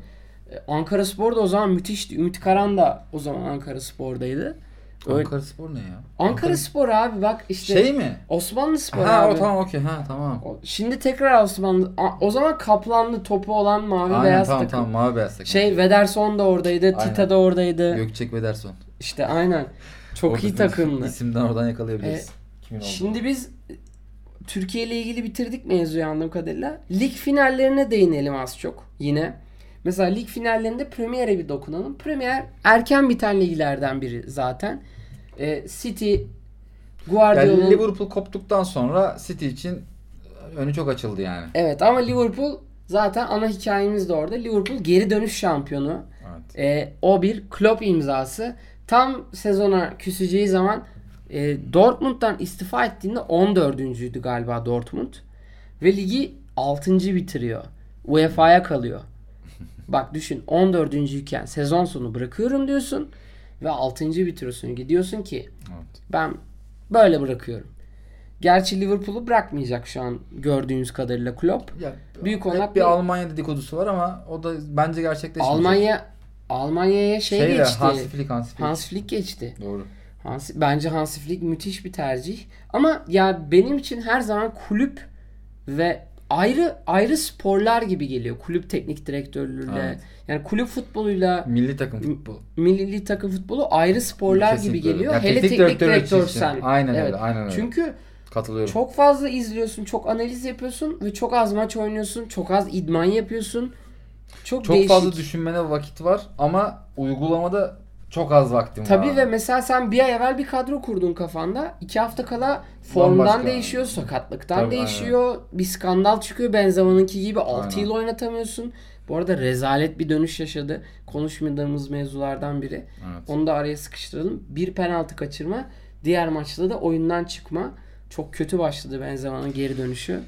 E, Ankara Spor da o zaman müthişti. Ümit Karan da o zaman Ankara Spor'daydı. Öyle- Ankara Spor ne ya? Ankara Spor abi bak işte Şey mi? Osmanlı Spor Ha abi. o tamam okey ha tamam. Şimdi tekrar Osmanlı. O zaman kaplanlı topu olan mavi Aynen beyaz tamam takım. tamam mavi beyaz takım. Şey Vederson da oradaydı. Aynen. Tita da oradaydı. Gökçek ve Derson. İşte aynen. Çok Orada iyi takımdı. İsimden oradan yakalayabiliriz. Kimin olduğunu. Şimdi biz Türkiye ile ilgili bitirdik mevzuyu anladığım kadarıyla. Lig finallerine değinelim az çok yine. Mesela lig finallerinde Premier'e bir dokunalım. Premier erken biten liglerden biri zaten. Ee, City, Guardiola'nın... yani Liverpool koptuktan sonra City için önü çok açıldı yani. Evet ama Liverpool zaten ana hikayemiz de orada. Liverpool geri dönüş şampiyonu. Evet. Ee, o bir Klopp imzası. Tam sezona küseceği zaman e, Dortmund'dan istifa ettiğinde 14.'üydü galiba Dortmund. Ve ligi 6. bitiriyor. UEFA'ya kalıyor. Bak düşün 14. iken sezon sonu bırakıyorum diyorsun ve 6. bitiriyorsun. Gidiyorsun ki evet. ben böyle bırakıyorum. Gerçi Liverpool'u bırakmayacak şu an gördüğünüz kadarıyla Klopp. Ya, Büyük olarak bir Almanya dedikodusu var ama o da bence gerçekleşmeyecek. Almanya Almanya'ya şey Şeyle, geçti. Hansi Flick, Hansi Flick. Hans Flick geçti. Doğru. Hansi, bence Hansi Flick müthiş bir tercih. Ama ya benim için her zaman kulüp ve ayrı ayrı sporlar gibi geliyor. Kulüp teknik direktörlüğüyle. Evet. Yani kulüp futboluyla Milli takım futbolu. milli takım futbolu ayrı sporlar Kesinlikle gibi geliyor. Ya Hele teknik teknik direktör direktörsen. için. Aynen öyle, aynen öyle. Çünkü Katılıyorum. çok fazla izliyorsun, çok analiz yapıyorsun ve çok az maç oynuyorsun, çok az idman yapıyorsun. Çok, Çok değişik. fazla düşünmene vakit var ama uygulamada çok az vaktin var. Tabii ve mesela sen bir ay evvel bir kadro kurdun kafanda. iki hafta kala formdan Bambaşka. değişiyor, sakatlıktan Tabii, değişiyor. Bir skandal çıkıyor Benzema'nınki gibi 6 Aynen. yıl oynatamıyorsun. Bu arada rezalet bir dönüş yaşadı. Konuşmadığımız mevzulardan biri. Evet. Onu da araya sıkıştıralım. Bir penaltı kaçırma. Diğer maçta da oyundan çıkma. Çok kötü başladı Benzema'nın geri dönüşü.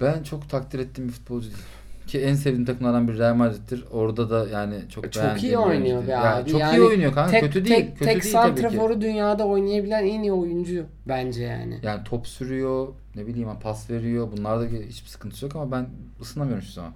Ben çok takdir ettiğim bir futbolcu değil. Ki en sevdiğim takımlardan biri Real Madrid'dir. Orada da yani çok Çok iyi oynuyor be Ya abi. çok Yani iyi oynuyor kanka. tek, kötü değil. Tek, kötü tek değil tabii ki. santraforu dünyada oynayabilen en iyi oyuncu bence yani. Yani top sürüyor, ne bileyim pas veriyor. Bunlarda hiçbir sıkıntısı yok ama ben ısınamıyorum şu zaman.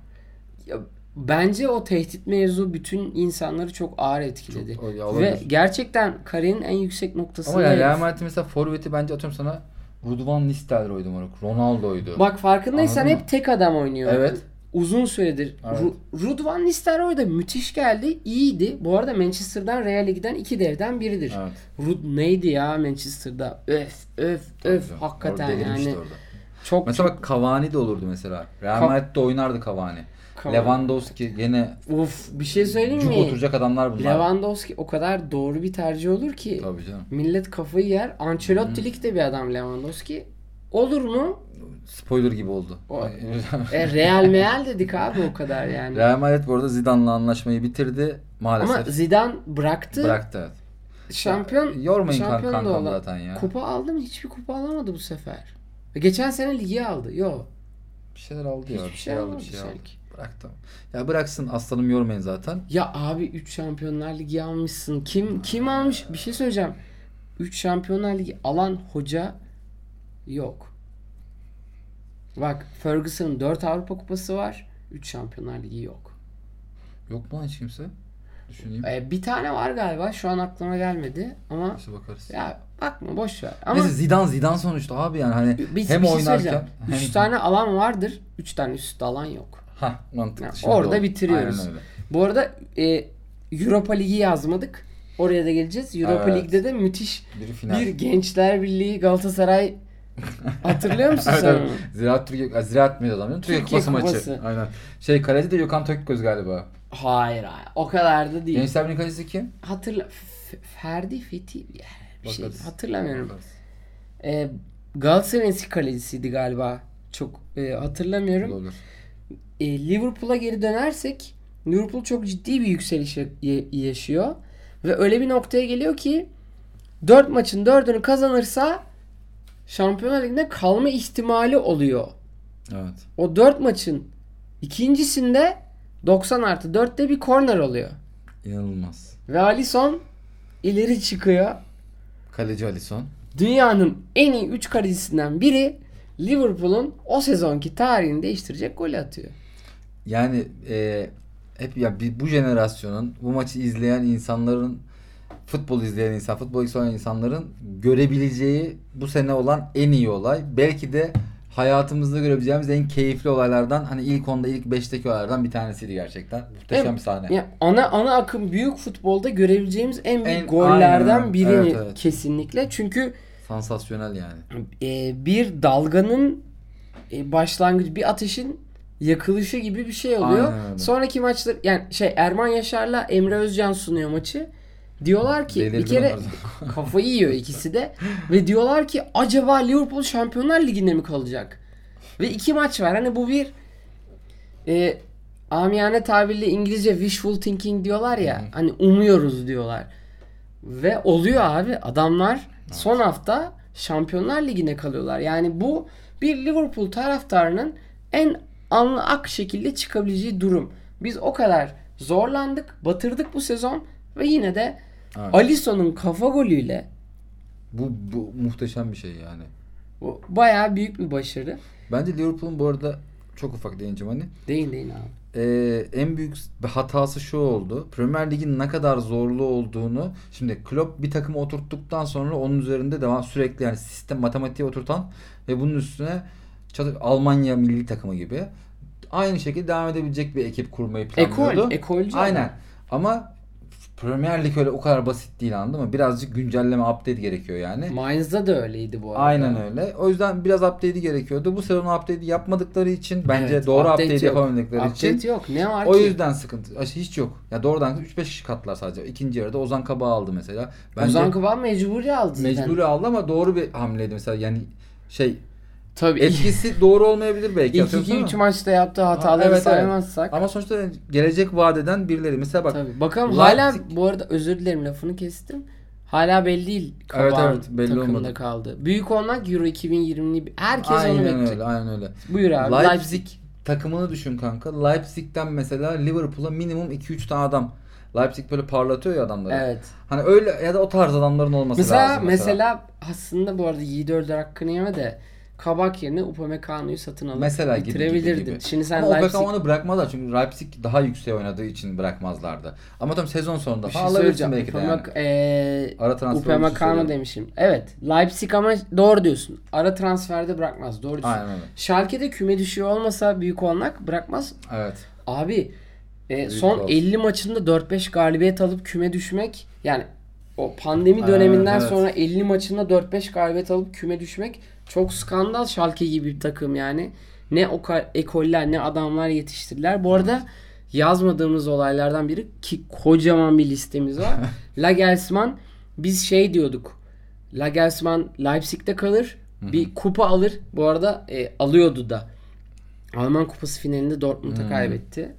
Ya, bence o tehdit mevzu bütün insanları çok ağır etkiledi. Çok- ya Ve gerçekten kariyerin en yüksek noktasında. Ama yani. Real Madrid mesela forveti bence atıyorum sana Rudvan Nistelrooy'du moruk. Ronaldo'ydu. Bak farkındaysan Anladın hep mı? tek adam oynuyor. Evet. Uzun süredir. Evet. Ru- Rudvan Nistelrooy da müthiş geldi. iyiydi. Bu arada Manchester'dan Real'e giden iki devden biridir. Evet. Rud neydi ya Manchester'da? Öf öf öf Tabii. hakikaten yani. orada. Çok Mesela çok Cavani de olurdu mesela. Real Madrid'de oynardı Cavani. Cavani. Lewandowski gene Uf bir şey söyleyeyim mi? oturacak adamlar bunlar. Lewandowski o kadar doğru bir tercih olur ki. Tabii canım. Millet kafayı yer. Ancelotti'lik de bir adam Lewandowski. Olur mu? Spoiler gibi oldu. O- E, Real Meal dedik abi o kadar yani. Real Madrid bu arada Zidane'la anlaşmayı bitirdi. Maalesef. Ama Zidane bıraktı. Bıraktı evet. Şampiyon Yormayın kan- şampiyon da kankam zaten ya. Kupa aldı mı? Hiçbir kupa alamadı bu sefer. Geçen sene ligi aldı. Yo. Bir şeyler aldı ya. Hiçbir Bir şey şey aldı bir şey aldı. sanki. Bıraktı. Ya bıraksın aslanım yormayın zaten. Ya abi 3 Şampiyonlar Ligi almışsın. Kim kim almış? Bir şey söyleyeceğim. 3 Şampiyonlar Ligi alan hoca yok. Bak Ferguson'ın 4 Avrupa Kupası var. 3 Şampiyonlar Ligi yok. Yok mu hiç kimse? Düşüneyim. Ee, bir tane var galiba. Şu an aklıma gelmedi ama Neyse bakarız. ya bakma boş ver. Ama Neyse Zidane Zidane sonuçta abi yani hani bir, hem bir şey oynarken 3 tane alan vardır. 3 tane üst alan yok. ha mantıklı. Yani Şimdi orada oldu. bitiriyoruz. Bu arada e, Europa Ligi yazmadık. Oraya da geleceğiz. Europa Evet. Lig'de de müthiş Biri final. bir Gençler Birliği Galatasaray hatırlıyor musun Evet, sen evet. Ziraat Türkiye, Ziraat mıydı adam? Türkiye, Türkiye Kupası, Kupası. maçı. Aynen. Şey kaleci de Gökhan Tökgöz galiba. Hayır hayır. O kadar da değil. Gençler Birliği kalecisi kim? Hatırla F- Ferdi Fethi bir şey Bakarız. hatırlamıyorum. Bakarız. Ee, Galatasaray'ın eski kalecisiydi galiba. Çok e, hatırlamıyorum. Olur. E, Liverpool'a geri dönersek Liverpool çok ciddi bir yükseliş ya- yaşıyor. Ve öyle bir noktaya geliyor ki 4 maçın 4'ünü kazanırsa Şampiyonlar Ligi'nde kalma ihtimali oluyor. Evet. O 4 maçın ikincisinde 90 artı 4'te bir korner oluyor. İnanılmaz. Ve Alisson ileri çıkıyor. Kaleci Alisson. Dünyanın en iyi 3 kalecisinden biri Liverpool'un o sezonki tarihini değiştirecek gol atıyor. Yani e, hep ya bu jenerasyonun bu maçı izleyen insanların futbol izleyen insan, futbol izleyen insanların görebileceği bu sene olan en iyi olay. Belki de hayatımızda görebileceğimiz en keyifli olaylardan hani ilk onda ilk 5'teki olaylardan bir tanesiydi gerçekten. Muhteşem Evet. bir sahne. Ya ana ana akım büyük futbolda görebileceğimiz en büyük En- gollerden aynen. birini Evet, evet. kesinlikle. Çünkü Sansasyonel yani. e, bir dalganın e, başlangıcı, bir ateşin yakılışı gibi bir şey oluyor. Aynen öyle. Sonraki maçlar yani şey Erman Yaşar'la Emre Özcan sunuyor maçı. Diyorlar ki bir kere kafayı yiyor ikisi de ve diyorlar ki acaba Liverpool Şampiyonlar Ligi'nde mi kalacak? Ve iki maç var. Hani bu bir e, amiyane tabirle İngilizce wishful thinking diyorlar ya. Hani umuyoruz diyorlar. Ve oluyor abi. Adamlar son hafta Şampiyonlar Ligi'ne kalıyorlar. Yani bu bir Liverpool taraftarının en anlı ak şekilde çıkabileceği durum. Biz o kadar zorlandık, batırdık bu sezon ve yine de Evet. Alisson'un kafa golüyle Bu, bu muhteşem bir şey yani. bu bayağı büyük bir başarı. Bence Liverpool'un bu arada çok ufak değineceğim hani. Deyin deyin abi. Ee, en büyük hatası şu oldu. Premier Lig'in ne kadar zorlu olduğunu şimdi Klopp bir takımı oturttuktan sonra onun üzerinde devam sürekli yani sistem matematiği oturtan ve bunun üstüne çatı, Almanya milli takımı gibi aynı şekilde devam edebilecek bir ekip kurmayı planlıyordu. Ekol, ekolcü adam. Aynen. Ama Premier Lig öyle o kadar basit değil anladın mı? Birazcık güncelleme update gerekiyor yani. Mainz'da da öyleydi bu arada. Aynen öyle. O yüzden biraz update'i gerekiyordu. Bu sezon update'i yapmadıkları için bence Evet, doğru update update, yapamadıkları Update için yok. Ne var o ki? yüzden sıkıntı. Hiç yok. Ya doğrudan 3-5 kişi katlar sadece. İkinci yarıda Ozan Kabak aldı mesela. Bence Ozan Kabak mecburi aldı zaten. mecburi aldı ama doğru bir hamleydi mesela. Yani şey Tabii. etkisi doğru olmayabilir belki. İlk 2-3 ama- maçta yaptığı hataları evet, evet. saymazsak. Ama sonuçta gelecek vadeden birileri. Mesela bak Tabii. Bakalım Leipzig- hala bu arada özür dilerim lafını kestim. Hala belli değil. Evet, evet, belli takımda olmadı. kaldı. Büyük olmak Euro 2020'li herkes onu aynen bekleyecek. öyle, aynen öyle. Buyur abi. Leipzig, Leipzig. takımını düşün kanka. Leipzig'ten mesela Liverpool'a minimum 2-3 tane adam. Leipzig böyle parlatıyor ya adamları. Evet. Hani öyle ya da o tarz adamların olması Mesela, lazım mesela aslında bu arada Yiğit Öldür hakkını yeme de Kabak yerine Upamecano'yu satın alıp Mesela gibi, bitirebilirdin. gibi, gibi. Şimdi sen Ama Leipzig Upamecano'nu bırakmazlar çünkü Leipzig daha yükseğe oynadığı için bırakmazlardı. Ama tam sezon sonunda bir şey alabilirsin belki de yani. Eee, Ara transfer Upamecano demişim. Evet. Leipzig ama doğru diyorsun. Ara transferde bırakmaz. Doğru diyorsun. Aynen öyle. Schalke'de küme düşüyor olmasa büyük olmak bırakmaz. Evet. Abi e, Büyük son olsun. 50 maçında 4-5 galibiyet alıp küme düşmek yani o pandemi Evet, döneminden evet. sonra 50 maçında 4-5 galibiyet alıp küme düşmek çok skandal Schalke gibi bir takım yani. Ne o ekoller ne adamlar yetiştirdiler. Bu arada yazmadığımız olaylardan biri ki kocaman bir listemiz var. Lagelsmann biz şey diyorduk. Lagelsmann Leipzig'te kalır. Bir kupa alır. Bu arada e, alıyordu da. Alman kupası finalinde Dortmund'a Hmm. kaybetti.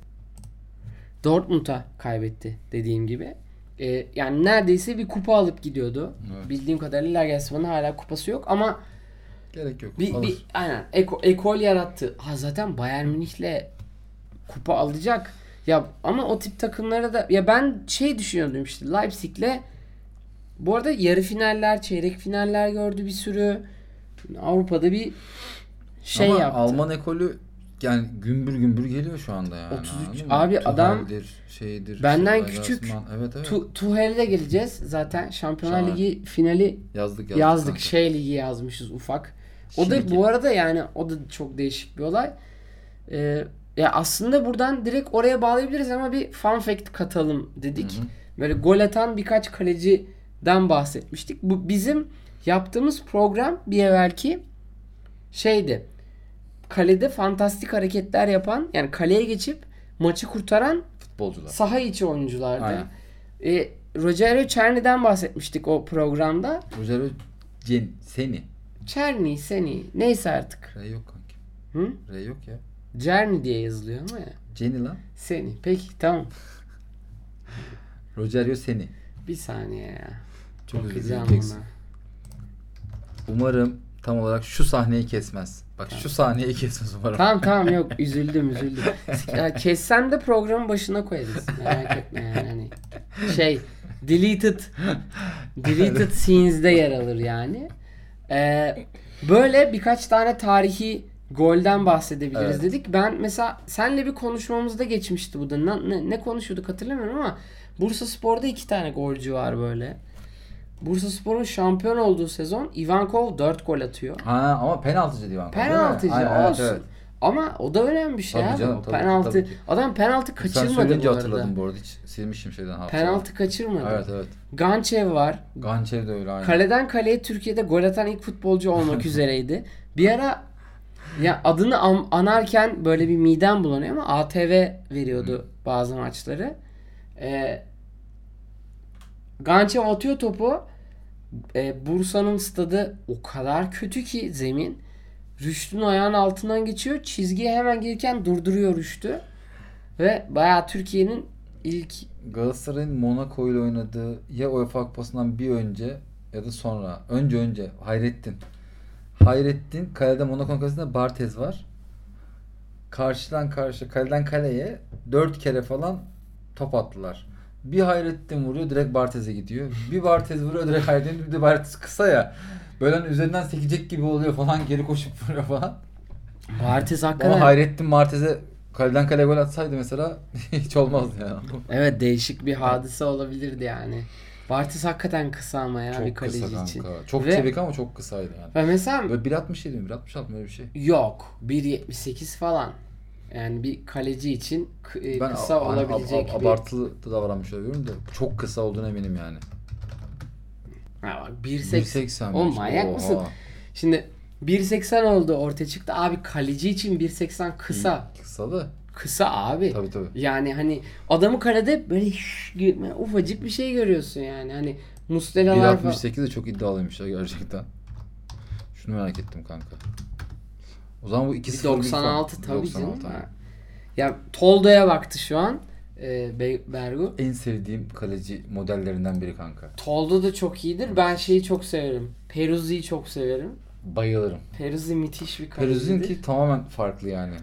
Dortmund'a kaybetti dediğim gibi. E, yani neredeyse bir kupa alıp gidiyordu. Evet. Bildiğim kadarıyla Lagelsmann'ın hala kupası yok ama Gerek yok. bir, Alır. bir aynen eko, ekol yarattı. Ha zaten Bayern Münih'le kupa alacak. Ya ama o tip takımlara da ya ben şey düşünüyordum işte Leipzig'le bu arada yarı finaller, çeyrek finaller gördü bir sürü. Avrupa'da bir şey Ama yaptı. Alman ekolü yani gümbür gümbür geliyor şu anda yani. 33 anladın mı? abi adam- Tuhel'dir, şeydir, Benden küçük. Nagelsmann. Evet evet. Tu, Tuhel'e geleceğiz. Zaten Şampiyonlar Şahane. Ligi finali yazdık yazdık. yazdık. Şey ligi yazmışız ufak. O da bu arada yani o da çok değişik bir olay. Ee, ya aslında buradan direkt oraya bağlayabiliriz ama bir fun fact katalım dedik. Hı hı. Böyle gol atan birkaç kaleciden bahsetmiştik. Bu bizim yaptığımız program bir evvelki şeydi. Kalede fantastik hareketler yapan yani kaleye geçip maçı kurtaran Futbolcular. saha içi oyunculardı. Aynen. E, Rogerio Czerny'den bahsetmiştik o programda. Rogerio Cen, Czerny, Seni neyse artık. R yok kanki. Hı? R yok ya. Czerny diye yazılıyor ama ya. Ceni lan. Seni. Peki tamam. Rogerio seni. Bir saniye ya. Çok Bakacağım ona. Umarım tam olarak şu sahneyi kesmez. Bak şu sahneyi kesmez umarım. Tamam tamam yok üzüldüm üzüldüm. Ya, kessem de programın başına koyarız. Merak etme yani. Hani şey deleted deleted scenes'de yer alır yani. Ee, böyle birkaç tane tarihi golden bahsedebiliriz Evet. dedik. Ben mesela senle bir konuşmamızda geçmişti bu da. Ne, ne, konuşuyorduk hatırlamıyorum ama Bursa Spor'da iki tane golcü var böyle. Bursa Spor'un şampiyon olduğu sezon Ivankov 4 gol atıyor. Ha ama penaltıcı divan. Penaltıcı olsun. Ama o da önemli bir şey Tabii abi. canım, tabii, penaltı. tabii ki. Adam penaltı Sen kaçırmadı söyleyince bu arada. hatırladım bu arada. Hiç silmişim şeyden hafızadan. Penaltı kaçırmadı. Evet evet. Gançev var. Gançev de öyle aynı. Kaleden kaleye Türkiye'de gol atan ilk futbolcu olmak üzereydi. Bir ara ya adını an- anarken böyle bir midem bulanıyor ama ATV veriyordu bazı maçları. Ee, Gançev atıyor topu. Ee, Bursa'nın stadı o kadar kötü ki zemin. Rüştü'nün ayağının altından geçiyor. Çizgiye hemen gelirken durduruyor Rüştü. Ve bayağı Türkiye'nin ilk Galatasaray'ın Monaco ile oynadığı ya UEFA Kupası'ndan bir önce ya da sonra. Önce önce Hayrettin. Hayrettin kalede Monaco'nun kalesinde Barthez var. Karşıdan karşı kaleden kaleye dört kere falan top attılar. Bir Hayrettin vuruyor direkt Bartez'e gidiyor. Bir Bartez vuruyor direkt Hayrettin. Bir de Bartez kısa ya. Böyle hani üzerinden sekecek gibi oluyor falan geri koşup vuruyor falan. Barthez hakikaten Ama Hayrettin Martez'e kaleden kaleye gol atsaydı mesela hiç olmazdı yani. Evet değişik bir hadise olabilirdi yani. Barthez hakikaten kısa ama ya bir Çok kaleci kısa için. kanka. Çok Ve- çevik ama çok kısaydı yani. Ve mesela Böyle 1.67 mi? 1.66 mı öyle bir şey. yok 1.78 falan. Yani bir kaleci için e, Ben kısa hani olabilecek ab- ab- bir... abartılı da davranmış olabilirim de çok kısa olduğuna eminim yani. Ha bak 1.80. 1.80 Oğlum miş. manyak Oha. mısın? Şimdi 1.80 oldu ortaya çıktı. Abi kaleci için 1.80 kısa. Kısalı. Kısa abi. Tabii tabii. Yani hani adamı kalede böyle şş ufacık bir şey görüyorsun yani. Hani Mustelalar falan. 1.68 de çok iddialıymış ya gerçekten. Şunu merak ettim kanka. O zaman bu 2 Bir 0 96 tabii canım. Ha. Ya Toldo'ya baktı şu an. E, Be- Bergu. En sevdiğim kaleci modellerinden biri kanka. Toldo da çok iyidir. Ben şeyi çok severim. Peruzzi'yi çok severim. Bayılırım. Peruzzi müthiş bir kalecidir. Peruz'un tamamen farklı yani.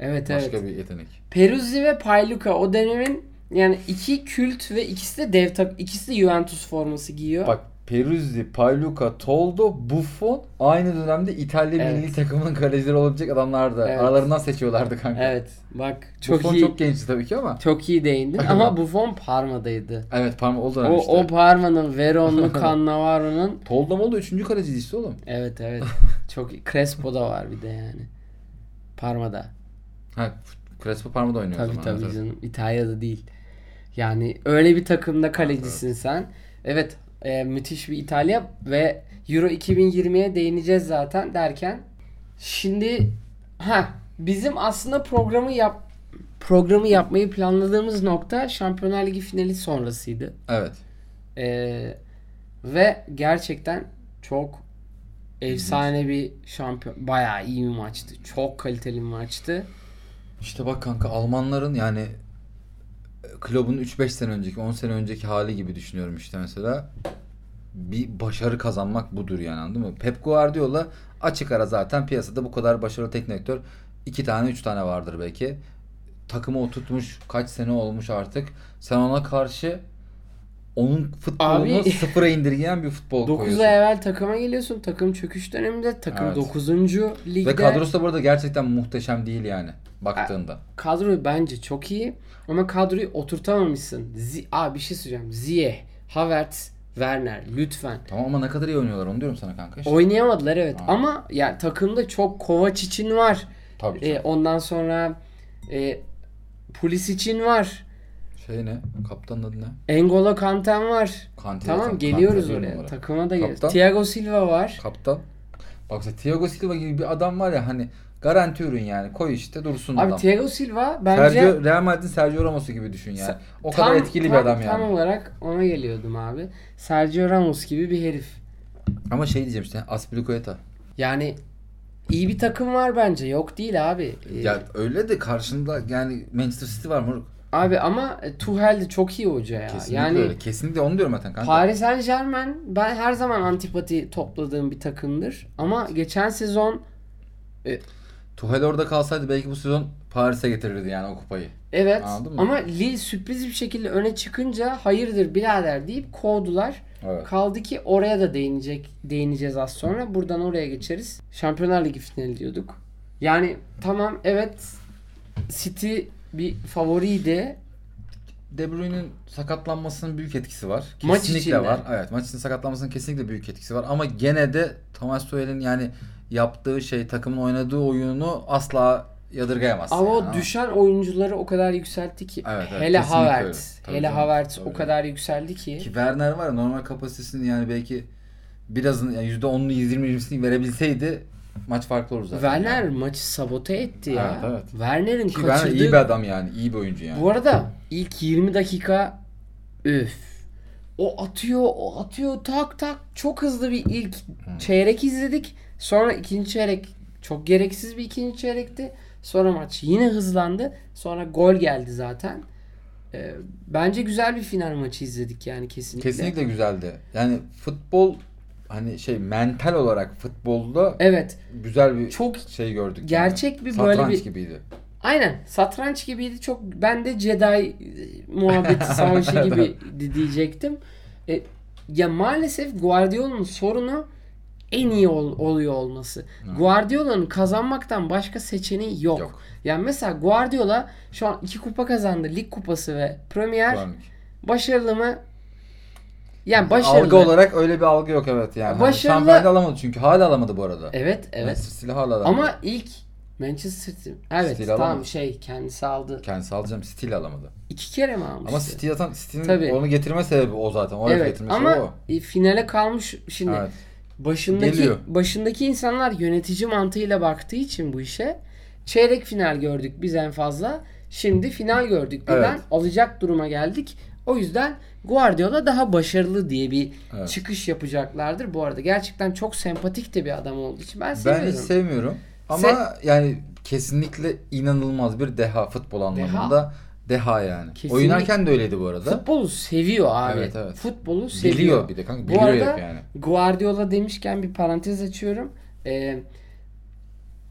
Evet Başka evet. bir yetenek. Peruzzi ve Payluka o dönemin yani iki kült ve ikisi de dev tak ikisi de Juventus forması giyiyor. Bak Peruzzi, Payluka, Toldo, Buffon aynı dönemde İtalya Evet. milli takımının kalecileri olabilecek adamlar da Evet. aralarından seçiyorlardı kanka. Evet. Bak çok Buffon iyi çok gençti tabii ki ama. çok iyi değindin ama Buffon Parma'daydı. Evet parmak o dönem O, işte. o Parma'nın, Veron'lu, Cannavaro'nun Toldo Moldo 3. kaleciydi işte oğlum. Evet evet. Çok. Crespo da var bir de yani. Parma'da. Ha Crespo Parma'da oynuyor o Tabii zaman. tabii evet, evet. canım. İtalya'da değil. Yani öyle bir takımda kalecisin sen. Evet e, müthiş bir İtalya ve Euro 2020'ye değineceğiz zaten derken şimdi ha bizim aslında programı yap programı yapmayı planladığımız nokta Şampiyonlar Ligi finali sonrasıydı. Evet. Ee, ve gerçekten çok efsane bir şampiyon. Bayağı iyi bir maçtı. Çok kaliteli bir maçtı. İşte bak kanka Almanların yani Klopp'un 3-5 sene önceki 10 sene önceki hali gibi düşünüyorum işte mesela. Bir başarı kazanmak budur yani anladın mı? Pep Guardiola açık ara zaten piyasada bu kadar başarılı teknik direktör 2 tane 3 tane vardır belki. Takımı oturtmuş kaç sene olmuş artık. Sen ona karşı onun futbolunu Abi- sıfıra indirgeyen bir futbol 9 koyuyorsun. ay evvel takıma geliyorsun. Takım çöküş döneminde. Takım Evet. 9. ligde. Ve kadrosu da burada gerçekten muhteşem değil yani baktığında. Kadro bence çok iyi. Ama kadroyu oturtamamışsın. Zi Aa, bir şey söyleyeceğim. Ziyeh, Havertz, Werner lütfen. Tamam ama ne kadar iyi oynuyorlar onu diyorum sana kanka. işte. Oynayamadılar evet. Ha. Ama ya takımda çok Kovac için var. Tabii E, canım. ondan sonra e, Pulis için var. Şey ne? Kaptanın adı ne? Engola Kanten var. Kante Tamam zaten. geliyoruz Kante oraya. numara. Takıma da geliyoruz. Thiago Silva var. Kaptan. Bak Thiago Silva gibi bir adam var ya hani garanti ürün yani. Koy işte dursun Abi adam. Thiago Silva bence Sergio, Real Madrid'in Sergio Ramos'u gibi düşün yani. O kadar etkili bir adam Tam yani. olarak ona geliyordum abi. Sergio Ramos gibi bir herif. Ama şey diyeceğim işte Aspilicueta. Yani iyi bir takım var bence. Yok değil abi. Ee, Ya öyle de karşında yani Manchester City var moruk. Abi ama e, Tuchel de çok iyi hoca ya. Kesinlikle yani öyle. Kesinlikle onu diyorum zaten kanka. Paris Saint Germain ben her zaman antipati topladığım bir takımdır. Ama geçen sezon Tuchel orada kalsaydı belki bu sezon Paris'e getirirdi yani o kupayı. evet Anladın mı? ama Lille sürpriz bir şekilde öne çıkınca hayırdır birader deyip kovdular. Evet. Kaldı ki oraya da değinecek değineceğiz az sonra. Buradan oraya geçeriz. Şampiyonlar Ligi finali diyorduk. Yani tamam evet City bir favoriydi. De Bruyne'nin sakatlanmasının büyük etkisi var. Maç Kesinlikle içinde. var. Evet maç için sakatlanmasının kesinlikle büyük etkisi var. Ama gene de Thomas Tuchel'in yani yaptığı şey takımın oynadığı oyunu asla yadırgayamazsın. Ama o yani. düşen oyuncuları o kadar yükseltti ki. Evet, evet, hele Havertz. hele Havertz o kadar yükseldi ki. Ki Werner var ya normal kapasitesini yani belki birazını yani %10'unu %20'sini verebilseydi maç farklı olur zaten. Werner Yani. maçı sabote etti ya. Evet, evet. Werner'in Ki Werner kaçırdığı... iyi bir adam yani. iyi bir oyuncu yani. Bu arada ilk 20 dakika öf. O atıyor, o atıyor tak tak. Çok hızlı bir ilk çeyrek izledik. Sonra ikinci çeyrek çok gereksiz bir ikinci çeyrekti. Sonra maç yine hızlandı. Sonra gol geldi zaten. Ee, bence güzel bir final maçı izledik yani kesinlikle. Kesinlikle güzeldi. Yani futbol hani şey mental olarak futbolda Evet. güzel bir Çok şey gördük. gerçek yani. bir böyle Satranç bir- gibiydi. Aynen. Satranç gibiydi. Çok ben de Jedi e, muhabbeti savaşı gibi di- diyecektim. E, ya maalesef Guardiola'nın sorunu en iyi ol- oluyor olması. Guardiola'nın kazanmaktan başka seçeneği yok. Yok. Yani mesela Guardiola şu an iki kupa kazandı. Lig kupası ve Premier. Varmış. Başarılı mı? Yani başarılı. Algı olarak öyle bir algı yok evet yani. Hani Başarılı- Şampiyonayı da alamadı çünkü. Hala alamadı bu arada. Evet, evet. Manchester City hala alamadı. Ama ilk Manchester City. Evet, City tamam alamadı. şey kendisi aldı. Kendisi alacağım City ile alamadı. İki kere mi almıştı? Ama City zaten City'nin onu getirme sebebi o zaten. Oraya Evet ama o. e, finale kalmış şimdi Evet. Başındaki Geliyor. başındaki insanlar yönetici mantığıyla baktığı için bu işe çeyrek final gördük biz en fazla. Şimdi final gördük birden Evet. alacak duruma geldik. O yüzden Guardiola daha başarılı diye bir Evet. çıkış yapacaklardır. Bu arada gerçekten çok sempatik de bir adam olduğu için ben Ben seviyorum. hiç sevmiyorum. Ama yani kesinlikle inanılmaz bir deha futbol anlamında. Deha, yani. Kesinlikle. Oynarken de öyleydi bu arada. Futbolu seviyor abi. Evet, evet. Futbolu seviyor. Biliyor bir de kanka. Bu Biliyor arada herif yani. Guardiola demişken bir parantez açıyorum. Ee,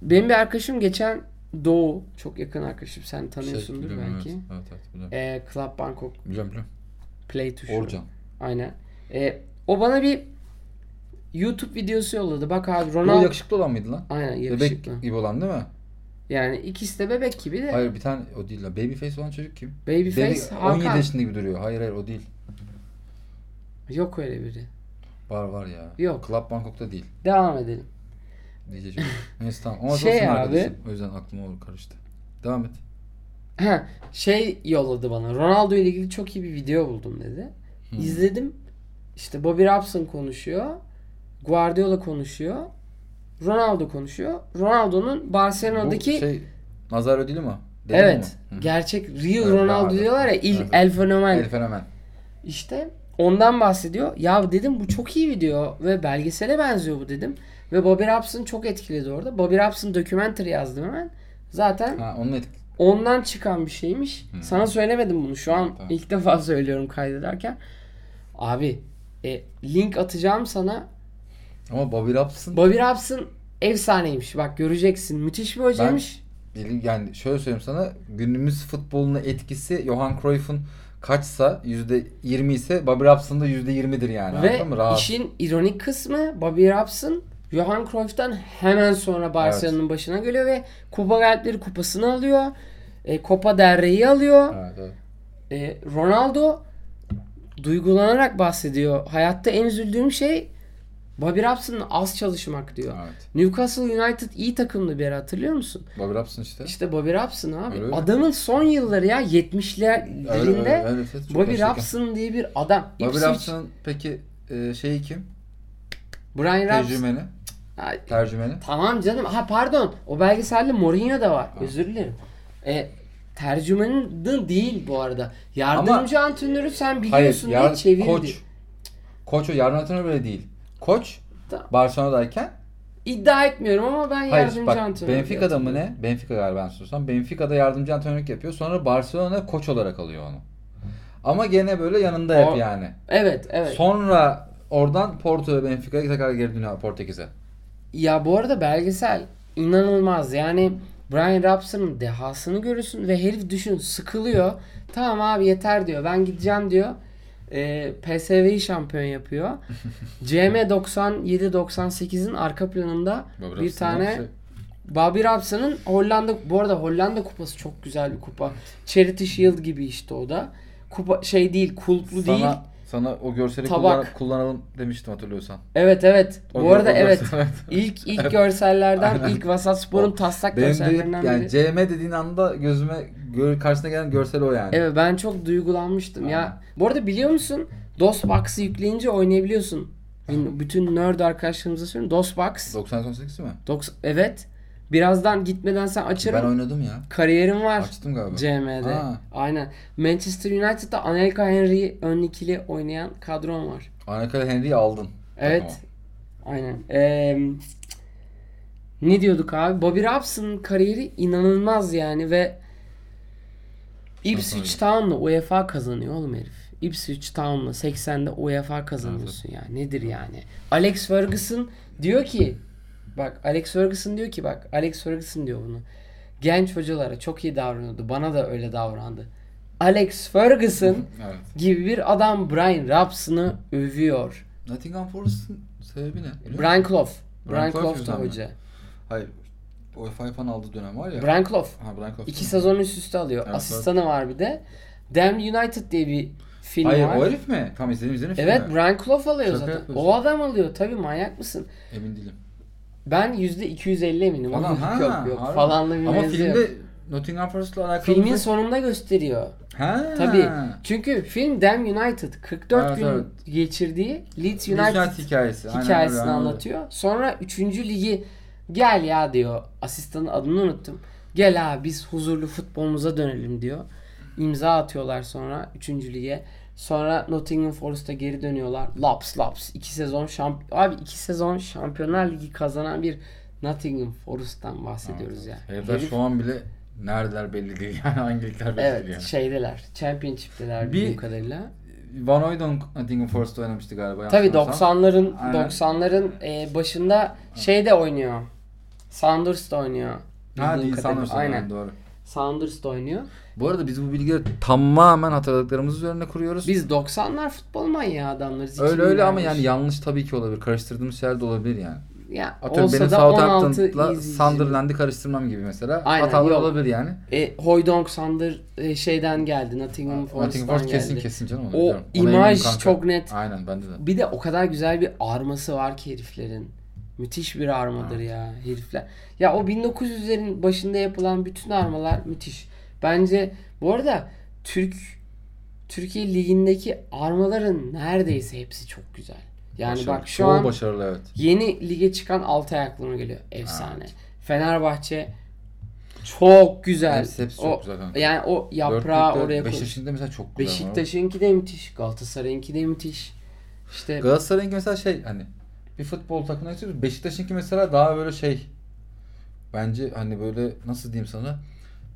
benim bir arkadaşım geçen Doğu, çok yakın arkadaşım sen tanıyorsundur Şey, biliyorum, belki. Evet, evet, evet biliyorum. Ee, Club Bangkok biliyorum biliyorum. Play tuşu. Orcan. Aynen. Ee, o bana bir YouTube videosu yolladı. Bak abi Bu Ronaldo. yakışıklı olan mıydı lan? Aynen Bebek yakışıklı. gibi olan değil mi? Yani ikisi de bebek gibi de. Hayır bir tane o değil. Babyface olan çocuk kim? Babyface Baby- 17 Hakan. yaşında gibi duruyor. Hayır hayır o değil. Yok öyle biri. Var var ya. Yok. Club Bangkok'ta değil. Devam edelim. Diyeceğim. Neyse tamam. Ama Şey abi- arkadaşım. O yüzden aklıma o karıştı. Devam et. Ha, şey yolladı bana. Ronaldo ile ilgili çok iyi bir video buldum dedi. İzledim. İşte Bobby Robson konuşuyor. Guardiola konuşuyor. Ronaldo konuşuyor. Ronaldo'nun Barcelona'daki Bu şey Nazario değil mi? Dedim evet mi? Gerçek real Evet, Ronaldo vardı. diyorlar ya il Evet. el fenomen. El fenomen. İşte ondan bahsediyor. Ya dedim bu çok iyi video ve belgesele benziyor bu dedim. Ve Bobby Robson çok etkiledi orada. Bobby Robson documentary yazdım hemen. Zaten Ha onun etki. ondan çıkan bir şeymiş. Sana söylemedim bunu. Şu an Tamam. ilk defa söylüyorum kaydederken. Abi e, link atacağım sana. Ama Bobby Robson Bobby Robson efsaneymiş. Bak göreceksin. Müthiş bir hocaymış. yani şöyle söyleyeyim sana günümüz futboluna etkisi Johan Cruyff'un kaçsa %20 ise Bobby Robson'da %20'dir yani. Ve mı? Rahat. işin ironik kısmı Bobby Robson Johan Cruyff'tan hemen sonra Barcelona'nın başına geliyor ve Kupa Galipleri kupasını alıyor. E, Copa del Rey'i alıyor. Evet, evet. E, Ronaldo duygulanarak bahsediyor. Hayatta en üzüldüğüm şey Bobby Robson'ın az çalışmak diyor. evet. Newcastle United iyi takımdı bir hatırlıyor musun? Bobby Robson işte. İşte Bobby Robson abi. Öyle öyle. Adamın son yılları ya Öyle, 70'lerinde öyle, evet, evet, Bobby. Robson diye bir adam. Bobby Ipswich, Robson'ın peki e, şeyi kim? Brian Robson. Tercümeni. Ha, Tercümeni. Tamam canım. Ha pardon. O belgeselde Mourinho da var. Özür dilerim. E, tercümanın da değil bu arada. Yardımcı antrenörü sen Hayır, biliyorsun diye yar- çevirdi. koç. Koç o yardım antrenörü bile değil. Koç Tamam. Barcelona'dayken iddia etmiyorum ama ben Hayır yardımcı bak antrenör. Benfica'da mı ne? Benfica galiba ben sorsam. Benfica'da yardımcı antrenörlük yapıyor. Sonra Barcelona'da koç olarak alıyor onu. Ama gene böyle yanında hep O- yani. Evet evet. Sonra oradan Porto ve Benfica'ya tekrar geri dönüyor Portekiz'e. Ya bu arada belgesel inanılmaz. Yani Brian Robson'ın dehasını görürsün ve herif düşün sıkılıyor. Tamam abi yeter diyor. Ben gideceğim diyor. Ee, PSV'yi şampiyon yapıyor. CM 97-98'in arka planında Bobby bir tane şey- Bobby Robson'ın Hollanda bu arada Hollanda kupası çok güzel bir kupa. Charity Shield gibi işte o da. Kupa şey değil, kulplu sana, değil. Sana o görseli Tabak. kullan- kullanalım demiştim hatırlıyorsan. Evet evet. O bu gör- arada o evet. görsel- İlk ilk görsellerden, ilk Vasat Spor'un taslak Benim de yani biri. CM dediğin anda gözüme gör, karşısına gelen görsel o yani. Evet ben çok duygulanmıştım ya. Bu arada biliyor musun? DOSBox'ı yükleyince oynayabiliyorsun. Bütün nerd arkadaşlarımıza söylüyorum. DOSBox. 98 mi? Doks- evet. Birazdan gitmeden sen açarım. Ben oynadım ya. Kariyerim var. Açtım galiba. CM'de. Ha. Aynen. Manchester United'da Anelka Henry ön ikili oynayan kadron var. Anakara Henry'i aldın. Evet. Aynen. Ee, ne diyorduk abi? Bobby Robson'ın kariyeri inanılmaz yani ve Ipswich Town'la UEFA kazanıyor oğlum herif. Ipswich Town'la 80'de UEFA kazanıyorsun ya. Nedir yani? Alex Ferguson diyor ki bak Alex Ferguson diyor ki bak Alex Ferguson diyor bunu. Genç hocalara çok iyi davranıyordu. Bana da öyle davrandı. Alex Ferguson Evet. gibi bir adam Brian Robson'ı övüyor. Nottingham Forest'ın sebebi ne? Brian Clough. Brian Clough da yüzünden mi? hoca. Hayır. UEFA falan aldığı dönem var ya. Brian Clough. Ha Brian Clough. İki sezon üst üste alıyor. Evet, Asistanı var bir de. Damn United diye bir film Hayır var. o herif mi? Tam izledim izledim Evet filmi. Brian Clough alıyor Şaka zaten. yapıyorsun. O adam alıyor tabii manyak mısın? Emin değilim. Ben %250 eminim. Falan ha. yok yok harbi. falanlı bir Ama filmde yok. Nottingham Forest'la alakalı Filmin bir- sonunda gösteriyor. Ha. Tabii. Çünkü film Damn United 44 Evet, gün evet. geçirdiği Leeds United United hikayesi. Hikayesini öyle, aynen öyle. anlatıyor. Sonra 3. ligi gel ya diyor. Asistanın adını unuttum. Gel abi biz huzurlu futbolumuza dönelim diyor. İmza atıyorlar sonra 3. lige. Sonra Nottingham Forest'a geri dönüyorlar. Laps laps. 2 sezon şamp abi 2 sezon Şampiyonlar Ligi kazanan bir Nottingham Forest'tan bahsediyoruz ya. Herifler Herif- şu an bile neredeler belli değil. Yani hangi ligler belli evet değil yani. şeydeler. Championship'teler Bir- bildiğim kadarıyla. Van Hooydonk Nottingham Forest'ta oynamıştı galiba. Yanlış 90'ların Aynen. 90'ların e, başında şey de oynuyor. Saunders da oynuyor. Ha kadarıyla. sanırsın. Aynen. Aynen. Doğru. Saunders da oynuyor. Bu arada biz bu bilgileri tamamen hatırladıklarımız üzerine kuruyoruz. Biz 90'lar futbol manyağı adamlarız. öyle öyle ama 2000'ler yani yanlış tabii ki olabilir. Karıştırdığımız şeyler de olabilir yani. ya, Atıyorum olsa benim da 16 Southampton'la. Sunderland'i karıştırmam gibi mesela. Aynen, Hatalar yok. olabilir yani. E, Hoydonk Sander e, şeyden geldi. Nottingham Nottingham Forest'tan Forest geldi. kesin kesin canım. onu O eminim imaj çok net. Aynen bende de. Bir de o kadar güzel bir arması var ki heriflerin. Müthiş bir armadır ya herifler. Ya o 1900'lerin başında yapılan bütün armalar müthiş. Bence bu arada Türk Türkiye ligindeki armaların neredeyse hepsi çok güzel. Yani Başarılı. bak şu Çoğu an başarılı evet. yeni lige çıkan Altay aklıma geliyor. Efsane. Fenerbahçe çok güzel. Hepsi, hepsi o, çok güzel kanka. Yani o yaprağı oraya koy. Beşiktaş'ın mesela çok güzel. Beşiktaş'ınki de müthiş. Galatasaray'ınki de müthiş. İşte Galatasaray'ınki mesela şey hani bir futbol takımına istiyoruz. Beşiktaş'ınki mesela daha böyle şey bence hani böyle nasıl diyeyim sana